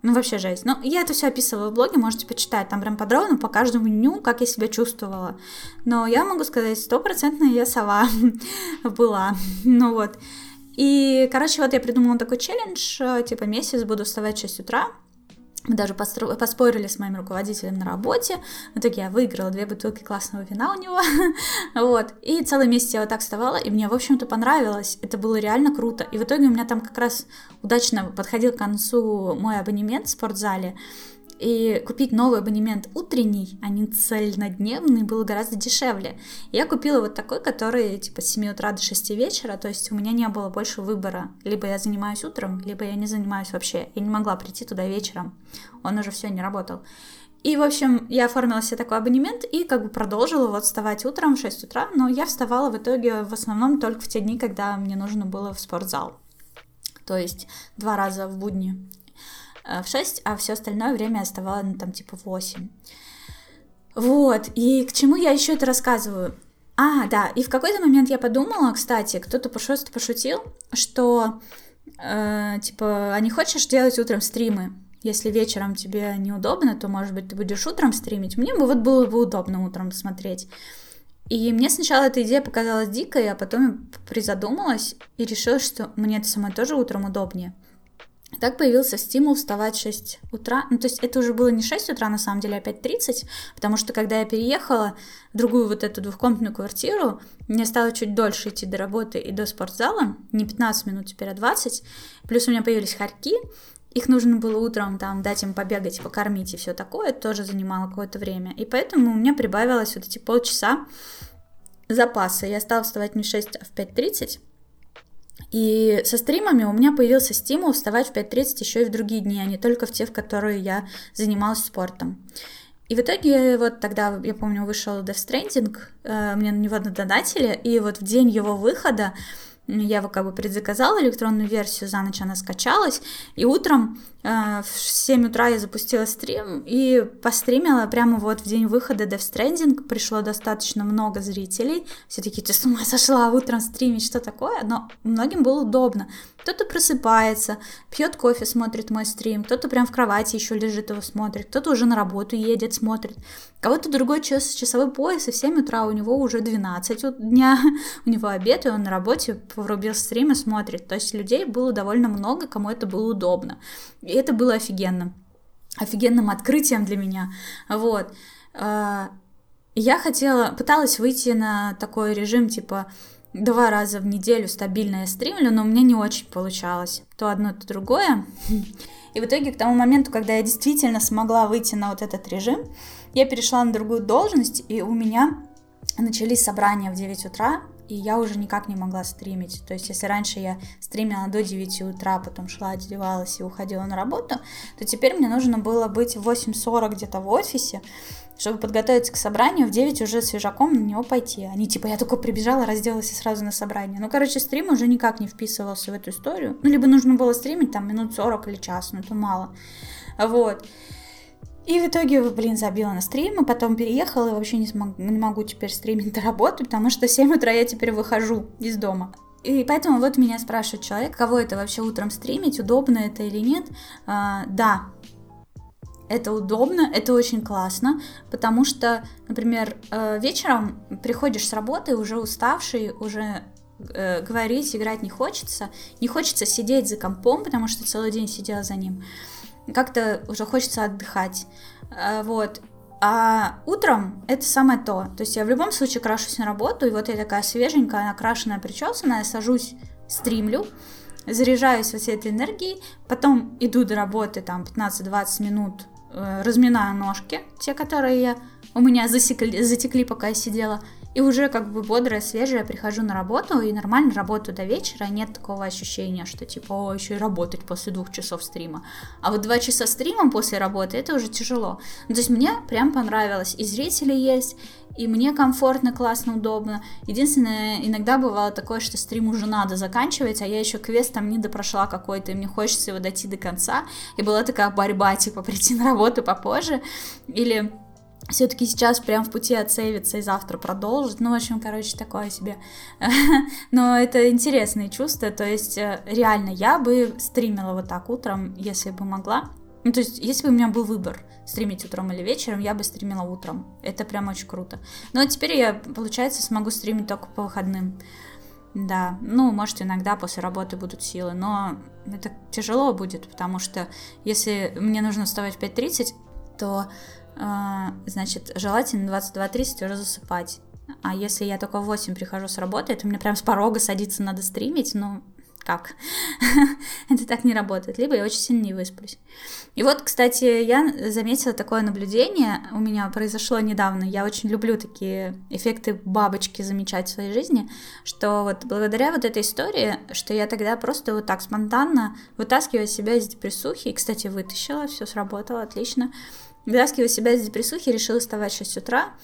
ну, вообще жесть. Ну, я это все описывала в блоге, можете почитать. Там прям подробно по каждому дню, как я себя чувствовала. Но я могу сказать, стопроцентная я сова была. Ну вот. И, короче, вот я придумала такой челлендж, э, типа месяц буду вставать в 6 утра, мы даже постро... поспорили с моим руководителем на работе. В итоге я выиграла две бутылки классного вина у него. вот. И целый месяц я вот так вставала, и мне, в общем-то, понравилось. Это было реально круто. И в итоге у меня там как раз удачно подходил к концу мой абонемент в спортзале. И купить новый абонемент утренний, а не цельнодневный, было гораздо дешевле. Я купила вот такой, который типа с 7 утра до 6 вечера, то есть у меня не было больше выбора. Либо я занимаюсь утром, либо я не занимаюсь вообще. Я не могла прийти туда вечером. Он уже все не работал. И, в общем, я оформила себе такой абонемент и как бы продолжила вот вставать утром в 6 утра, но я вставала в итоге в основном только в те дни, когда мне нужно было в спортзал. То есть два раза в будни в 6, а все остальное время я ну, там, типа, в 8. Вот, и к чему я еще это рассказываю? А, да, и в какой-то момент я подумала, кстати, кто-то просто пошутил, что, э, типа, а не хочешь делать утром стримы? Если вечером тебе неудобно, то, может быть, ты будешь утром стримить. Мне бы вот было бы удобно утром смотреть. И мне сначала эта идея показалась дикой, а потом я призадумалась и решила, что мне это самой тоже утром удобнее. Так появился стимул вставать в 6 утра. Ну, то есть это уже было не 6 утра, на самом деле, а 5.30, потому что когда я переехала в другую вот эту двухкомнатную квартиру, мне стало чуть дольше идти до работы и до спортзала, не 15 минут теперь, а 20. Плюс у меня появились хорьки, их нужно было утром там дать им побегать, покормить и все такое, тоже занимало какое-то время. И поэтому у меня прибавилось вот эти полчаса запаса. Я стала вставать не в 6, а в 5.30, и со стримами у меня появился стимул вставать в 5.30 еще и в другие дни, а не только в те, в которые я занималась спортом. И в итоге вот тогда, я помню, вышел Death Stranding, э, мне на него надонатили, и вот в день его выхода я его как бы предзаказала электронную версию, за ночь она скачалась, и утром в 7 утра я запустила стрим и постримила прямо вот в день выхода Death Stranding, пришло достаточно много зрителей, все таки ты с ума сошла? Утром стримить, что такое, но многим было удобно, кто-то просыпается, пьет кофе, смотрит мой стрим, кто-то прям в кровати еще лежит его смотрит, кто-то уже на работу едет, смотрит. Кого-то другой час, часовой пояс, и в 7 утра у него уже 12 дня, у него обед, и он на работе врубил стрим и смотрит. То есть людей было довольно много, кому это было удобно. И это было офигенно. Офигенным открытием для меня. Вот. А, я хотела, пыталась выйти на такой режим, типа, два раза в неделю стабильно я стримлю, но у меня не очень получалось. То одно, то другое. И в итоге к тому моменту, когда я действительно смогла выйти на вот этот режим, я перешла на другую должность, и у меня начались собрания в 9 утра, и я уже никак не могла стримить. То есть, если раньше я стримила до 9 утра, потом шла, одевалась и уходила на работу, то теперь мне нужно было быть в 8.40 где-то в офисе, чтобы подготовиться к собранию, в 9 уже свежаком на него пойти. Они типа, я только прибежала, разделась и сразу на собрание. Ну, короче, стрим уже никак не вписывался в эту историю. Ну, либо нужно было стримить там минут 40 или час, но это мало. Вот. И в итоге, блин, забила на стрим, и потом переехала, и вообще не, смог, не могу теперь стримить до работы, потому что в 7 утра я теперь выхожу из дома. И поэтому вот меня спрашивает человек, кого это вообще утром стримить, удобно это или нет. А, да, это удобно, это очень классно, потому что, например, э, вечером приходишь с работы уже уставший, уже э, говорить, играть не хочется, не хочется сидеть за компом, потому что целый день сидела за ним. Как-то уже хочется отдыхать. Э, вот. А утром это самое то. То есть я в любом случае крашусь на работу, и вот я такая свеженькая, накрашенная, причесанная, сажусь, стримлю, заряжаюсь вот всей этой энергией, потом иду до работы там 15-20 минут, Э, разминаю ножки, те, которые я, у меня засекли, затекли, пока я сидела, и уже как бы бодрая, свежая прихожу на работу и нормально работаю до вечера, нет такого ощущения, что типа, о, еще и работать после двух часов стрима. А вот два часа стрима после работы, это уже тяжело. Ну, то есть мне прям понравилось, и зрители есть, и мне комфортно, классно, удобно. Единственное, иногда бывало такое, что стрим уже надо заканчивать, а я еще квест там не допрошла какой-то, и мне хочется его дойти до конца. И была такая борьба, типа, прийти на работу попозже, или все-таки сейчас прям в пути отсейвиться и завтра продолжить. Ну, в общем, короче, такое себе. Но это интересные чувства. То есть, э, реально, я бы стримила вот так утром, если бы могла. Ну, то есть, если бы у меня был выбор, стримить утром или вечером, я бы стримила утром. Это прям очень круто. Но теперь я, получается, смогу стримить только по выходным. Да, ну, может, иногда после работы будут силы, но это тяжело будет, потому что если мне нужно вставать в 5.30, то значит, желательно 22.30 уже засыпать. А если я только в 8 прихожу с работы, то мне прям с порога садиться надо стримить, ну, как? это так не работает. Либо я очень сильно не высплюсь. И вот, кстати, я заметила такое наблюдение, у меня произошло недавно. Я очень люблю такие эффекты бабочки замечать в своей жизни, что вот благодаря вот этой истории, что я тогда просто вот так спонтанно вытаскиваю себя из депрессухи, и, кстати, вытащила, все сработало отлично, Вытаскивая себя из депрессухи, решила вставать в 6 утра,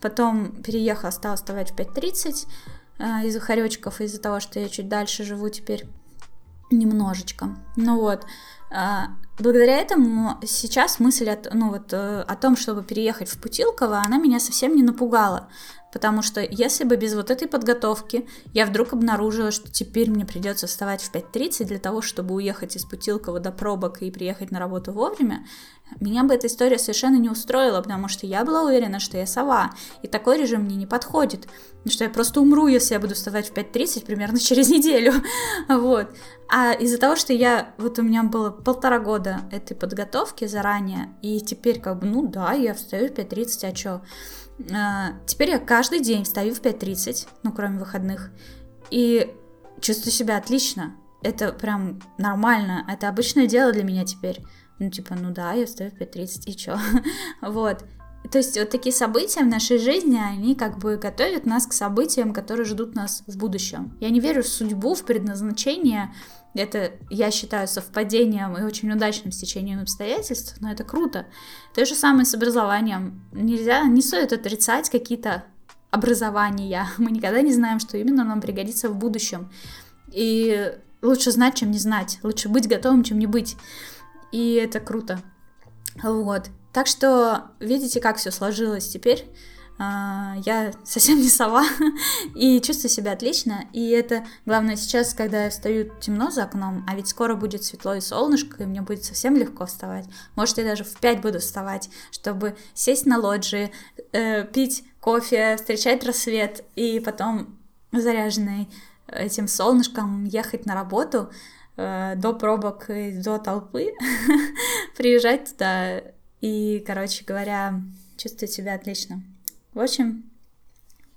потом переехала, стала вставать в 5.30 э, из-за хоречков, из-за того, что я чуть дальше живу теперь немножечко. Ну вот, э, благодаря этому сейчас мысль от, ну вот, э, о том, чтобы переехать в Путилково, она меня совсем не напугала. Потому что если бы без вот этой подготовки я вдруг обнаружила, что теперь мне придется вставать в 5.30 для того, чтобы уехать из Путилкова до пробок и приехать на работу вовремя, меня бы эта история совершенно не устроила, потому что я была уверена, что я сова, и такой режим мне не подходит, что я просто умру, если я буду вставать в 5.30 примерно через неделю, вот. А из-за того, что я, вот у меня было полтора года этой подготовки заранее, и теперь как бы, ну да, я встаю в 5.30, а чё? А, теперь я каждый день встаю в 5.30, ну, кроме выходных, и чувствую себя отлично. Это прям нормально, это обычное дело для меня теперь. Ну, типа, ну да, я встаю в 5.30, и чё? вот. То есть вот такие события в нашей жизни, они как бы готовят нас к событиям, которые ждут нас в будущем. Я не верю в судьбу, в предназначение, это, я считаю, совпадением и очень удачным стечением обстоятельств, но это круто. То же самое с образованием. Нельзя, не стоит отрицать какие-то образования. Мы никогда не знаем, что именно нам пригодится в будущем. И лучше знать, чем не знать. Лучше быть готовым, чем не быть. И это круто. Вот. Так что видите, как все сложилось теперь. А, я совсем не сова и чувствую себя отлично. И это главное сейчас, когда я встаю темно за окном, а ведь скоро будет светло и солнышко, и мне будет совсем легко вставать. Может, я даже в 5 буду вставать, чтобы сесть на лоджии, э, пить кофе, встречать рассвет и потом заряженный этим солнышком ехать на работу э, до пробок и до толпы, приезжать туда и, короче говоря, чувствовать себя отлично. В общем,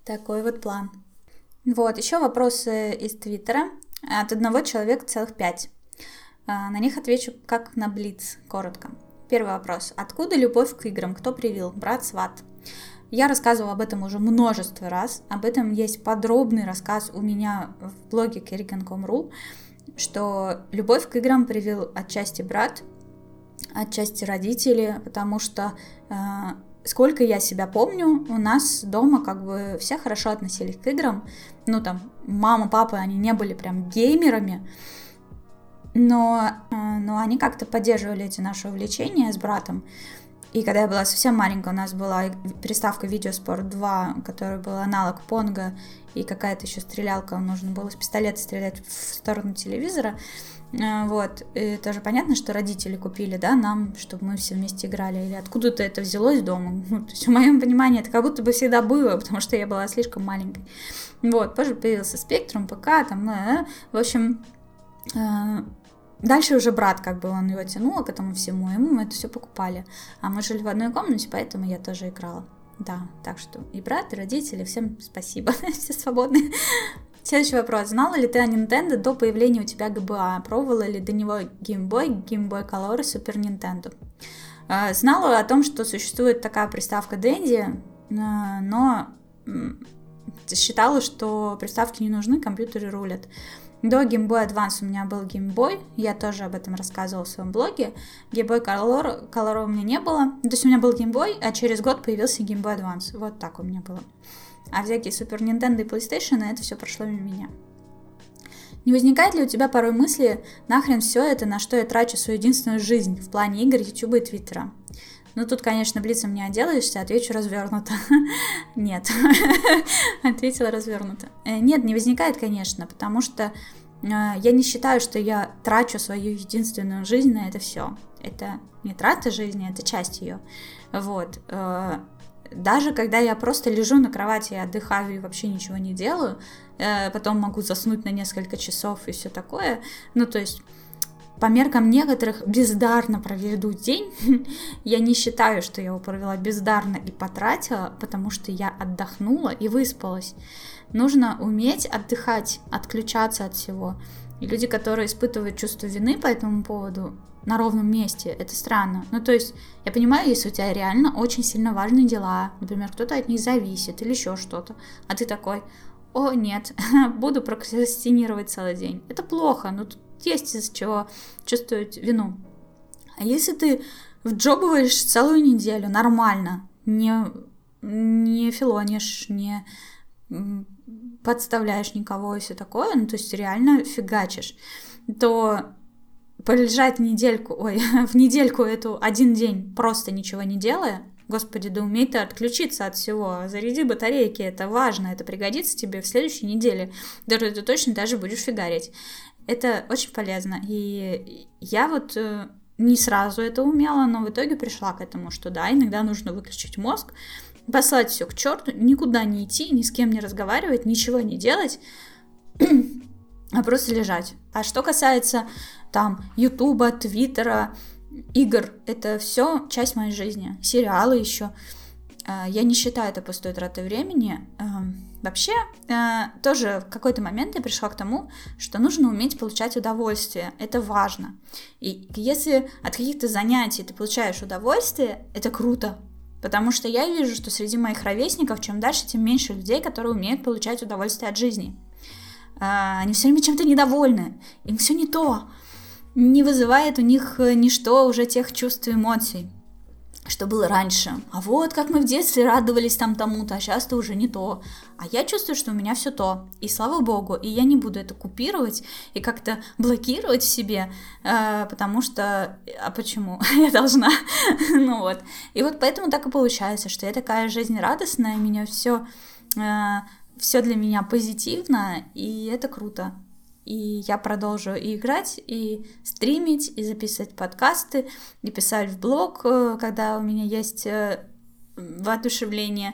такой вот план. Вот, еще вопросы из Твиттера. От одного человека целых пять. А, на них отвечу как на Блиц, коротко. Первый вопрос. Откуда любовь к играм? Кто привил? Брат, сват? Я рассказывала об этом уже множество раз. Об этом есть подробный рассказ у меня в блоге Kerrigan.com.ru, что любовь к играм привил отчасти брат, отчасти родители, потому что э, сколько я себя помню, у нас дома как бы все хорошо относились к играм. Ну, там, мама, папа, они не были прям геймерами, но, э, но они как-то поддерживали эти наши увлечения с братом. И когда я была совсем маленькая, у нас была приставка Видеоспорт 2, которая был аналог Понга, и какая-то еще стрелялка, нужно было с пистолета стрелять в сторону телевизора. А, вот, и тоже понятно, что родители купили, да, нам, чтобы мы все вместе играли, или откуда-то это взялось дома. Ну, то есть, в моем понимании, это как будто бы всегда было, потому что я была слишком маленькой. Вот, позже появился спектрум, ПК, там, э, в общем, э, Дальше уже брат, как бы он его тянул к этому всему, ему мы это все покупали. А мы жили в одной комнате, поэтому я тоже играла. Да, так что и брат, и родители, всем спасибо, все свободны. Следующий вопрос. Знала ли ты о Nintendo до появления у тебя GBA? Пробовала ли до него Game Boy, Game Boy Color и Super Nintendo? А, знала о том, что существует такая приставка Dendy, а, но считала, что приставки не нужны, компьютеры рулят. До Game Boy Advance у меня был Game Boy, я тоже об этом рассказывала в своем блоге. Game Boy Color, Color у меня не было, то есть у меня был Game Boy, а через год появился Game Boy Advance. Вот так у меня было. А всякие Супер Nintendo и PlayStation, это все прошло мимо меня. Не возникает ли у тебя порой мысли, нахрен все это, на что я трачу свою единственную жизнь в плане игр, YouTube и Твиттера? Ну, тут, конечно, блицем не отделаешься, отвечу развернуто. Нет, ответила развернуто. Э, нет, не возникает, конечно, потому что э, я не считаю, что я трачу свою единственную жизнь на это все. Это не трата жизни, это часть ее. Вот. Э, даже когда я просто лежу на кровати и отдыхаю и вообще ничего не делаю, потом могу заснуть на несколько часов и все такое. Ну, то есть по меркам некоторых бездарно проведу день. я не считаю, что я его провела бездарно и потратила, потому что я отдохнула и выспалась. Нужно уметь отдыхать, отключаться от всего. И люди, которые испытывают чувство вины по этому поводу на ровном месте, это странно. Ну, то есть, я понимаю, если у тебя реально очень сильно важные дела, например, кто-то от них зависит или еще что-то, а ты такой, о, нет, буду прокрастинировать целый день. Это плохо, но тут есть из чего чувствовать вину. А если ты вджобываешь целую неделю нормально, не, не филонишь, не подставляешь никого и все такое, ну, то есть реально фигачишь, то полежать недельку, ой, в недельку эту один день просто ничего не делая, Господи, да умей ты отключиться от всего. Заряди батарейки, это важно, это пригодится тебе в следующей неделе. Даже ты точно даже будешь фигарить. Это очень полезно. И я вот э, не сразу это умела, но в итоге пришла к этому, что да, иногда нужно выключить мозг, послать все к черту, никуда не идти, ни с кем не разговаривать, ничего не делать, а просто лежать. А что касается там Ютуба, Твиттера, игр, это все часть моей жизни. Сериалы еще. Э, я не считаю это пустой тратой времени. Эм, Вообще, э, тоже в какой-то момент я пришла к тому, что нужно уметь получать удовольствие. Это важно. И если от каких-то занятий ты получаешь удовольствие, это круто. Потому что я вижу, что среди моих ровесников, чем дальше, тем меньше людей, которые умеют получать удовольствие от жизни. Э, они все время чем-то недовольны. Им все не то. Не вызывает у них э, ничто уже тех чувств и эмоций что было раньше. А вот как мы в детстве радовались там тому-то, а сейчас-то уже не то. А я чувствую, что у меня все то. И слава богу, и я не буду это купировать и как-то блокировать в себе, э, потому что... А почему? я должна. ну вот. И вот поэтому так и получается, что я такая жизнерадостная, меня все... Э, все для меня позитивно, и это круто и я продолжу и играть, и стримить, и записывать подкасты, и писать в блог, э, когда у меня есть э, воодушевление.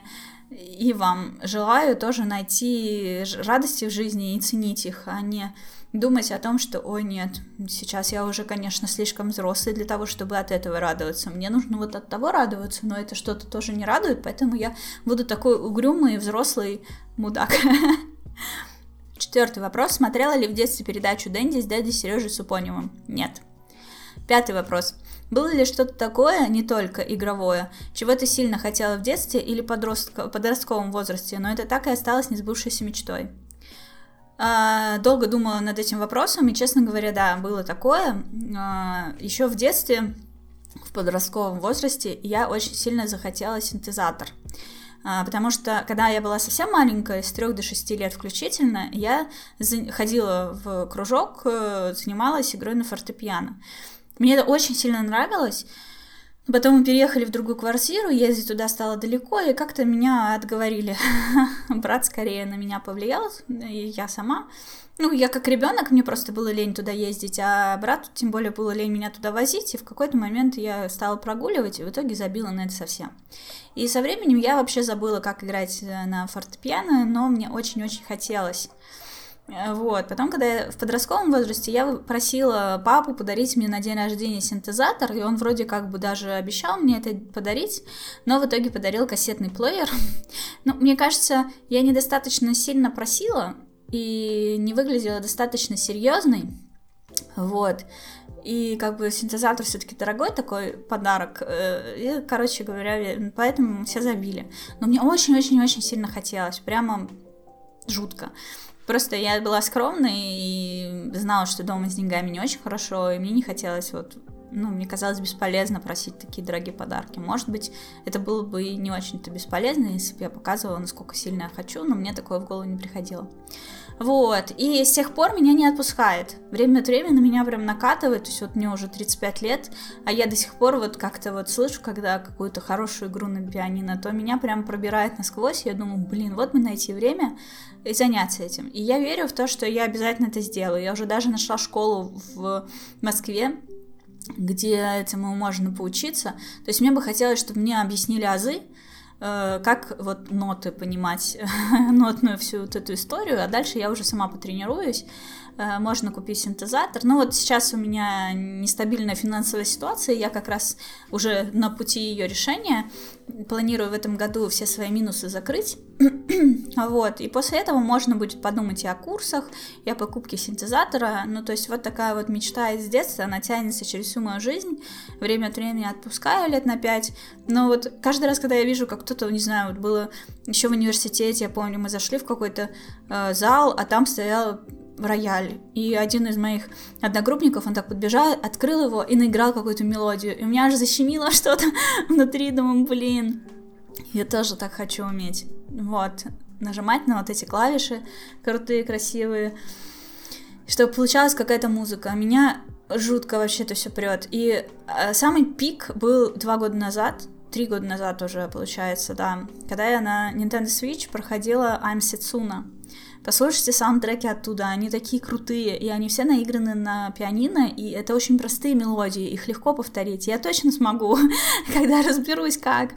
И вам желаю тоже найти радости в жизни и ценить их, а не думать о том, что, ой, нет, сейчас я уже, конечно, слишком взрослый для того, чтобы от этого радоваться. Мне нужно вот от того радоваться, но это что-то тоже не радует, поэтому я буду такой угрюмый взрослый мудак. Четвертый вопрос. Смотрела ли в детстве передачу Дэнди с дядей Сережей Супоневым? Нет. Пятый вопрос. Было ли что-то такое, не только игровое, чего ты сильно хотела в детстве или подростка, подростковом возрасте, но это так и осталось несбывшейся мечтой? А, долго думала над этим вопросом, и, честно говоря, да, было такое. А, еще в детстве, в подростковом возрасте, я очень сильно захотела синтезатор. А, потому что когда я была совсем маленькая, с 3 до 6 лет включительно, я ходила в кружок, э, занималась игрой на фортепиано. Мне это очень сильно нравилось. Потом мы переехали в другую квартиру, ездить туда стало далеко, и как-то меня отговорили. Брат скорее на меня повлиял, и я сама. Ну, я как ребенок, мне просто было лень туда ездить, а брату тем более было лень меня туда возить, и в какой-то момент я стала прогуливать, и в итоге забила на это совсем. И со временем я вообще забыла, как играть э, на фортепиано, но мне очень-очень хотелось. Э, вот. Потом, когда я в подростковом возрасте, я просила папу подарить мне на день рождения синтезатор, и он вроде как бы даже обещал мне это подарить, но в итоге подарил кассетный плеер. Ну, мне кажется, я недостаточно сильно просила, и не выглядела достаточно серьезной. Вот. И как бы синтезатор все-таки дорогой такой подарок. Э, и, короче говоря, поэтому все забили. Но мне очень-очень-очень сильно хотелось. Прямо жутко. Просто я была скромной и знала, что дома с деньгами не очень хорошо, и мне не хотелось вот ну, мне казалось бесполезно просить такие дорогие подарки. Может быть, это было бы не очень-то бесполезно, если бы я показывала, насколько сильно я хочу, но мне такое в голову не приходило. Вот, и с тех пор меня не отпускает. Время от времени на меня прям накатывает, то есть вот мне уже 35 лет, а я до сих пор вот как-то вот слышу, когда какую-то хорошую игру на пианино, то меня прям пробирает насквозь, я думаю, блин, вот мы найти время и заняться этим. И я верю в то, что я обязательно это сделаю. Я уже даже нашла школу в Москве, где этому можно поучиться. То есть мне бы хотелось, чтобы мне объяснили азы, как вот ноты понимать, нотную всю вот эту историю, а дальше я уже сама потренируюсь. Э, можно купить синтезатор. Но вот сейчас у меня нестабильная финансовая ситуация, я как раз уже на пути ее решения. Планирую в этом году все свои минусы закрыть. вот, и после этого можно будет подумать и о курсах, и о покупке синтезатора. Ну, то есть вот такая вот мечта из детства, она тянется через всю мою жизнь. Время от времени отпускаю лет на пять. Но вот каждый раз, когда я вижу, как кто-то, не знаю, вот было еще в университете, я помню, мы зашли в какой-то э, зал, а там стоял рояль. И один из моих одногруппников, он так подбежал, открыл его и наиграл какую-то мелодию. И у меня аж защемило что-то внутри, думаю, блин, я тоже так хочу уметь. Вот, нажимать на вот эти клавиши крутые, красивые, чтобы получалась какая-то музыка. А меня жутко вообще это все прет. И э, самый пик был два года назад, три года назад уже, получается, да, когда я на Nintendo Switch проходила I'm Setsuna. Послушайте саундтреки оттуда, они такие крутые, и они все наиграны на пианино, и это очень простые мелодии, их легко повторить. Я точно смогу, когда разберусь как.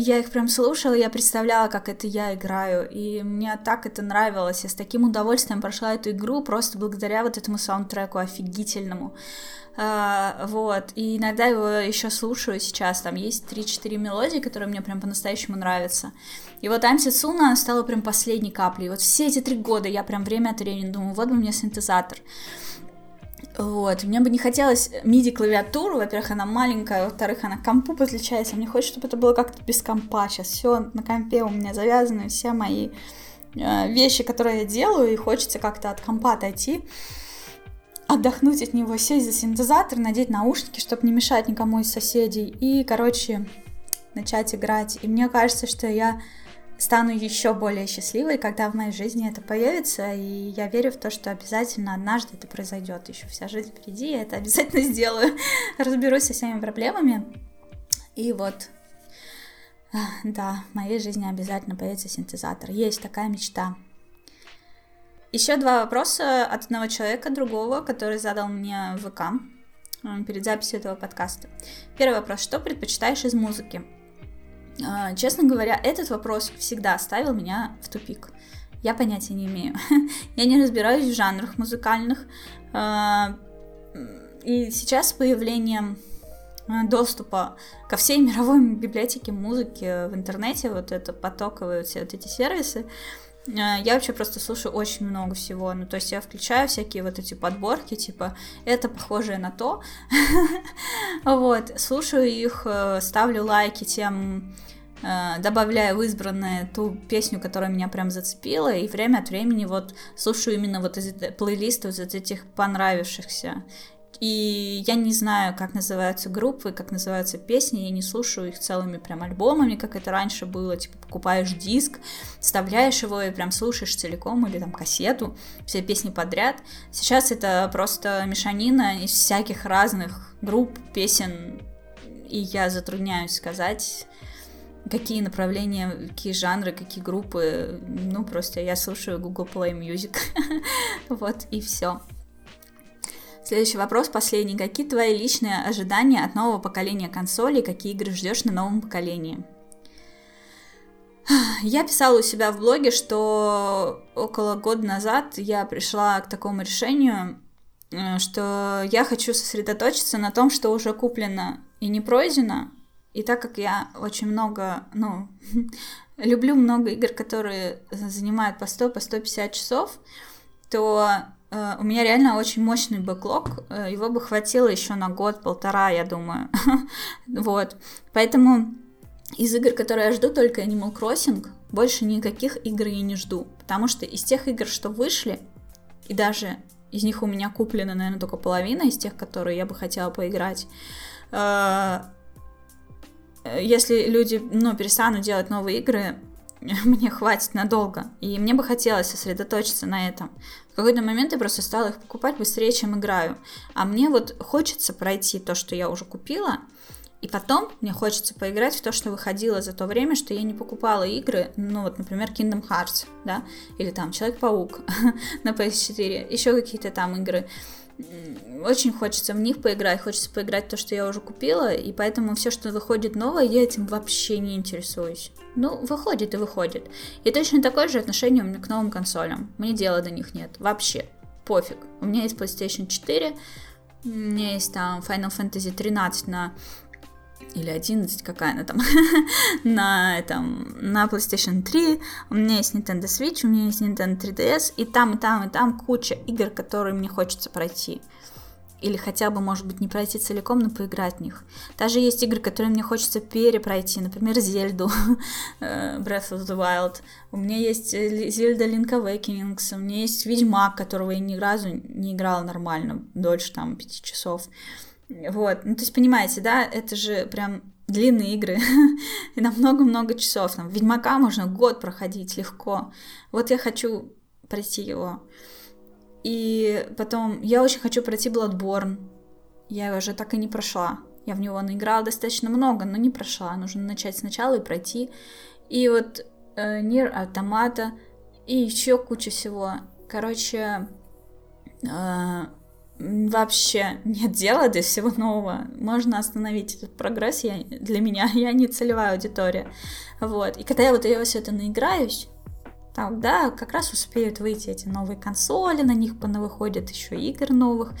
Я их прям слушала, я представляла, как это я играю, и мне так это нравилось. Я с таким удовольствием прошла эту игру просто благодаря вот этому саундтреку офигительному. Uh, вот, и иногда его еще слушаю сейчас, там есть 3-4 мелодии, которые мне прям по-настоящему нравятся. И вот Анти Цуна стала прям последней каплей. Вот все эти три года я прям время от времени думаю, вот бы мне синтезатор. Вот, мне бы не хотелось MIDI-клавиатуру, во-первых, она маленькая, во-вторых, она к компу подключается, мне хочется, чтобы это было как-то без компа, сейчас все на компе у меня завязаны, все мои э, вещи, которые я делаю, и хочется как-то от компа отойти, отдохнуть от него, сесть за синтезатор, надеть наушники, чтобы не мешать никому из соседей, и, короче, начать играть. И мне кажется, что я стану еще более счастливой, когда в моей жизни это появится, и я верю в то, что обязательно однажды это произойдет. Еще вся жизнь впереди, я это обязательно сделаю. Разберусь со всеми проблемами. И вот, да, в моей жизни обязательно появится синтезатор. Есть такая мечта. Еще два вопроса от одного человека, другого, который задал мне в ВК э, перед записью этого подкаста. Первый вопрос. Что предпочитаешь из музыки? А, честно говоря, этот вопрос всегда ставил меня в тупик. Я понятия не имею. я не разбираюсь в жанрах музыкальных. А, и сейчас с появлением э, доступа ко всей мировой библиотеке музыки в интернете, вот это потоковые все вот эти сервисы, я вообще просто слушаю очень много всего. Ну, то есть я включаю всякие вот эти подборки, типа, это похожее на то. Вот, слушаю их, э, ставлю лайки тем добавляю в избранное ту песню, которая меня прям зацепила, и время от времени вот слушаю именно вот эти плейлисты вот этих понравившихся. И я не знаю, как называются группы, как называются песни, я не слушаю их целыми прям альбомами, как это раньше было, типа покупаешь диск, вставляешь его и прям слушаешь целиком или там кассету, все песни подряд. Сейчас это просто мешанина из всяких разных групп, песен, и я затрудняюсь сказать, какие направления, какие жанры, какие группы. Ну, просто я слушаю Google Play Music. вот, и все. Следующий вопрос, последний. Какие твои личные ожидания от нового поколения консолей? Какие игры ждешь на новом поколении? Я писала у себя в блоге, что около года назад я пришла к такому решению, э, что я хочу сосредоточиться на том, что уже куплено и не пройдено. И так как я очень много, ну, люблю много игр, которые занимают по 100, по 150 часов, то у меня реально очень мощный бэклог, э, его бы хватило еще на год-полтора, я думаю. вот. Поэтому из игр, которые я жду, только Animal Crossing, больше никаких игр я не жду. Потому что из тех игр, что вышли, и даже из них у меня куплена, наверное, только половина из тех, которые я бы хотела поиграть, э, если люди, ну, перестанут делать новые игры, мне хватит надолго. И мне бы хотелось сосредоточиться на этом. В какой-то момент я просто стала их покупать быстрее, чем играю. А мне вот хочется пройти то, что я уже купила, и потом мне хочется поиграть в то, что выходило за то время, что я не покупала игры, ну вот, например, Kingdom Hearts, да, или там Человек-паук на PS4, еще какие-то там игры очень хочется в них поиграть, хочется поиграть то, что я уже купила, и поэтому все, что выходит новое, я этим вообще не интересуюсь. Ну, выходит и выходит. И точно такое же отношение у меня к новым консолям. Мне дела до них нет. Вообще. Пофиг. У меня есть PlayStation 4, у меня есть там Final Fantasy 13 на или 11, какая она там, на, этом, на PlayStation 3, у меня есть Nintendo Switch, у меня есть Nintendo 3DS, и там, и там, и там куча игр, которые мне хочется пройти. Или хотя бы, может быть, не пройти целиком, но поиграть в них. Даже есть игры, которые мне хочется перепройти, например, Зельду, э, Breath of the Wild. У меня есть Зельда Link Awakening, у меня есть Ведьмак, которого я ни разу не играла нормально, дольше там пяти часов. Вот, ну то есть понимаете, да, это же прям длинные игры, и на много-много часов. Там, Ведьмака можно год проходить легко. Вот я хочу пройти его. И потом, я очень хочу пройти Bloodborne. Я его уже так и не прошла. Я в него наиграла достаточно много, но не прошла. Нужно начать сначала и пройти. И вот э, Нир Автомата и еще куча всего. Короче, э, вообще нет дела до всего нового. Можно остановить этот прогресс. Я, для меня я не целевая аудитория. Вот. И когда я вот я все это наиграюсь, тогда как раз успеют выйти эти новые консоли, на них выходят еще игр новых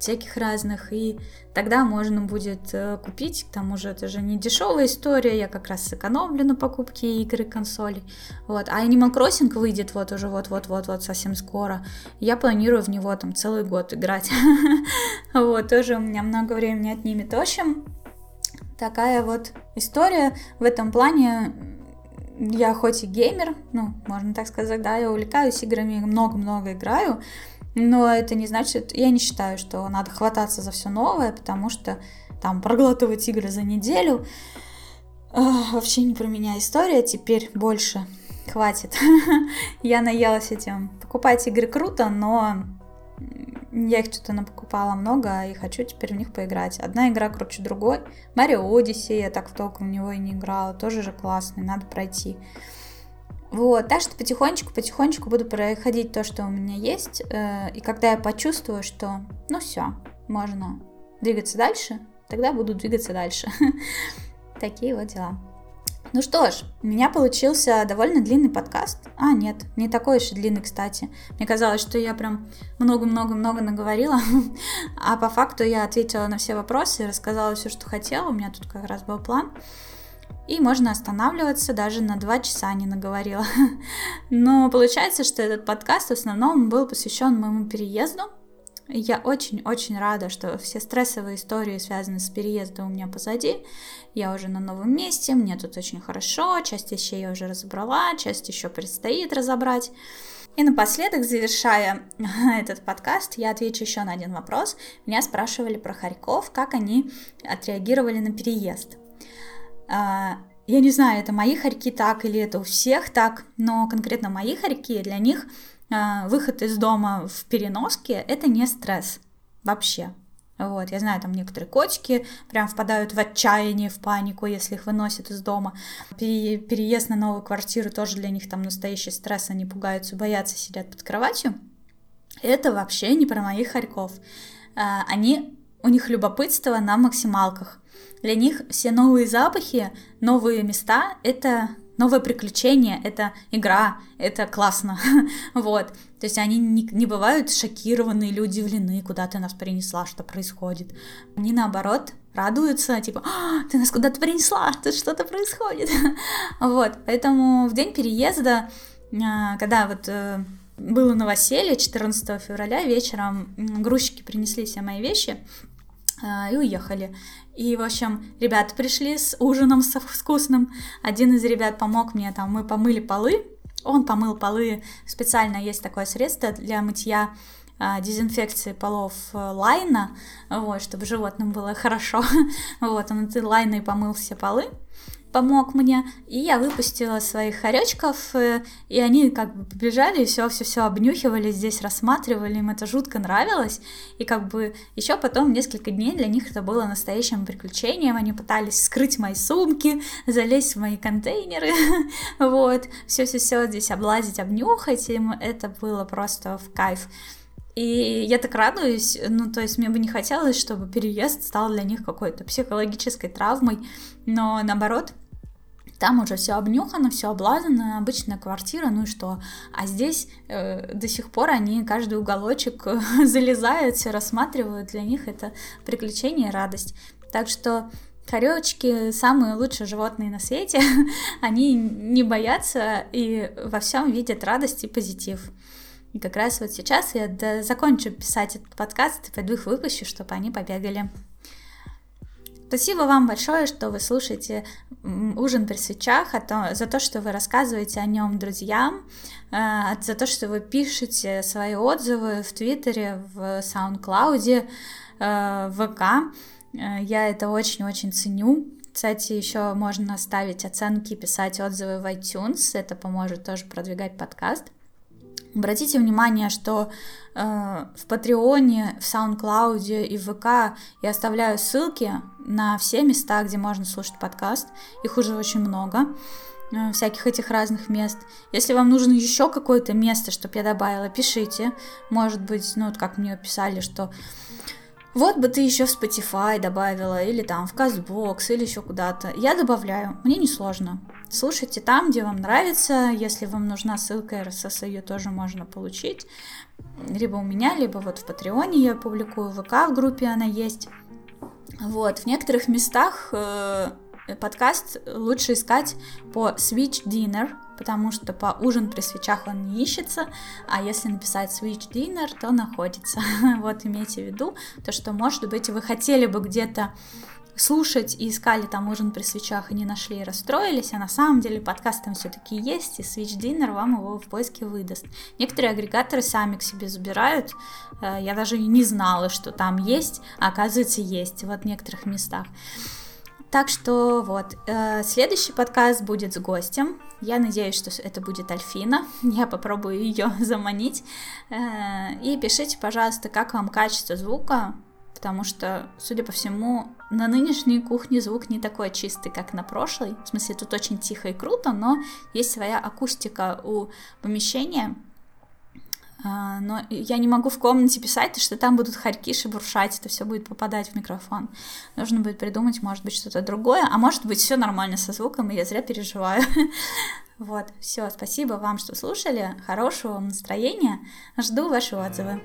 всяких разных, и тогда можно будет э, купить, к тому же это же не дешевая история, я как раз сэкономлю на покупке игр консолей, вот, а Animal Crossing выйдет вот уже вот-вот-вот-вот совсем скоро, я планирую в него там целый год играть, вот, тоже у меня много времени отнимет, в общем, такая вот история. В этом плане, я хоть и геймер, ну, можно так сказать, да, я увлекаюсь играми, много-много играю, но это не значит, я не считаю, что надо хвататься за все новое, потому что там проглатывать игры за неделю э, вообще не про меня история, теперь больше хватит. я наелась этим. Покупать игры круто, но я их что-то напокупала много и хочу теперь в них поиграть. Одна игра круче другой. Марио Одиссей, я так в толком в него и не играла, тоже же классный, надо пройти. Вот, так что потихонечку-потихонечку буду проходить то, что у меня есть, э, и когда я почувствую, что, ну все, можно двигаться дальше, тогда буду двигаться дальше. Такие вот дела. Ну что ж, у меня получился довольно длинный подкаст. А, нет, не такой уж и длинный, кстати. Мне казалось, что я прям много-много-много наговорила, а по факту я ответила на все вопросы, рассказала все, что хотела. У меня тут как раз был план. И можно останавливаться, даже на два часа не наговорила. Но получается, что этот подкаст в основном был посвящен моему переезду, я очень-очень рада, что все стрессовые истории, связанные с переездом, у меня позади. Я уже на новом месте, мне тут очень хорошо, часть вещей я уже разобрала, часть еще предстоит разобрать. И напоследок, завершая этот подкаст, я отвечу еще на один вопрос. Меня спрашивали про Харьков, как они отреагировали на переезд. А, я не знаю, это мои хорьки так или это у всех так, но конкретно мои хорьки для них а, выход из дома в переноске — это не стресс вообще. Вот, я знаю, там некоторые котики прям впадают в отчаяние, в панику, если их выносят из дома. Пере, переезд на новую квартиру тоже для них там настоящий стресс, они пугаются, боятся, сидят под кроватью. Это вообще не про моих хорьков. А, они, у них любопытство на максималках. Для них все новые запахи, новые места — это новое приключение, это игра, это классно, вот. То есть они не, не бывают шокированы или удивлены, куда ты нас принесла, что происходит. Они наоборот радуются, типа, а, ты нас куда-то принесла, тут что-то происходит. вот, поэтому в день переезда, а, когда вот э, было новоселье 14 февраля вечером, грузчики принесли все мои вещи, и уехали. И, в общем, ребята пришли с ужином со вкусным. Один из ребят помог мне, там, мы помыли полы. Он помыл полы. Специально есть такое средство для мытья а, дезинфекции полов э, лайна, вот, чтобы животным было хорошо. вот, он этой лайной помыл все полы помог мне, и я выпустила своих хоречков, э, и они как бы побежали, и все, все, все обнюхивали, здесь рассматривали, им это жутко нравилось, и как бы еще потом несколько дней для них это было настоящим приключением, они пытались скрыть мои сумки, залезть в мои контейнеры, вот, все-все-все здесь облазить, обнюхать, им это было просто в кайф. И я так радуюсь, ну, то есть мне бы не хотелось, чтобы переезд стал для них какой-то психологической травмой, но наоборот, там уже все обнюхано, все облазано, обычная квартира, ну и что? А здесь э, до сих пор они каждый уголочек залезают, все рассматривают, для них это приключение и радость. Так что Хоречки самые лучшие животные на свете, они не боятся и во всем видят радость и позитив. И как раз вот сейчас я закончу писать этот подкаст и пойду их выпущу, чтобы они побегали. Спасибо вам большое, что вы слушаете ужин при свечах, а за то, что вы рассказываете о нем друзьям, э, за то, что вы пишете свои отзывы в Твиттере, в SoundCloud, э, в ВК. Э, я это очень-очень ценю. Кстати, еще можно ставить оценки, писать отзывы в iTunes. Это поможет тоже продвигать подкаст. Обратите внимание, что э, в Патреоне, в SoundCloud и в ВК я оставляю ссылки на все места, где можно слушать подкаст. Их уже очень много э, всяких этих разных мест. Если вам нужно еще какое-то место, чтобы я добавила, пишите. Может быть, ну вот как мне писали, что вот бы ты еще в Spotify добавила, или там в CastBox, или еще куда-то. Я добавляю, мне не сложно. Слушайте там, где вам нравится. Если вам нужна ссылка RSS, ее тоже можно получить. Либо у меня, либо вот в Патреоне я публикую, в ВК в группе она есть. Вот, в некоторых местах э, подкаст лучше искать по Switch Dinner, потому что по ужин при свечах он не ищется, а если написать switch dinner, то находится. вот имейте в виду, то что, может быть, вы хотели бы где-то слушать и искали там ужин при свечах и не нашли и расстроились, а на самом деле подкаст там все-таки есть, и Switch Dinner вам его в поиске выдаст. Некоторые агрегаторы сами к себе забирают, э, я даже не знала, что там есть, а оказывается есть вот в некоторых местах. Так что вот, э, следующий подкаст будет с гостем. Я надеюсь, что это будет Альфина. Я попробую ее заманить. Э, и пишите, пожалуйста, как вам качество звука, потому что, судя по всему, на нынешней кухне звук не такой чистый, как на прошлой. В смысле, тут очень тихо и круто, но есть своя акустика у помещения. А, но я не могу в комнате писать, что там будут хорьки шебуршать, это все будет попадать в микрофон. Нужно будет придумать, может быть, что-то другое, а может быть, все нормально со звуком, и я зря переживаю. Вот, все, спасибо вам, что слушали, хорошего вам настроения, жду ваши отзывы.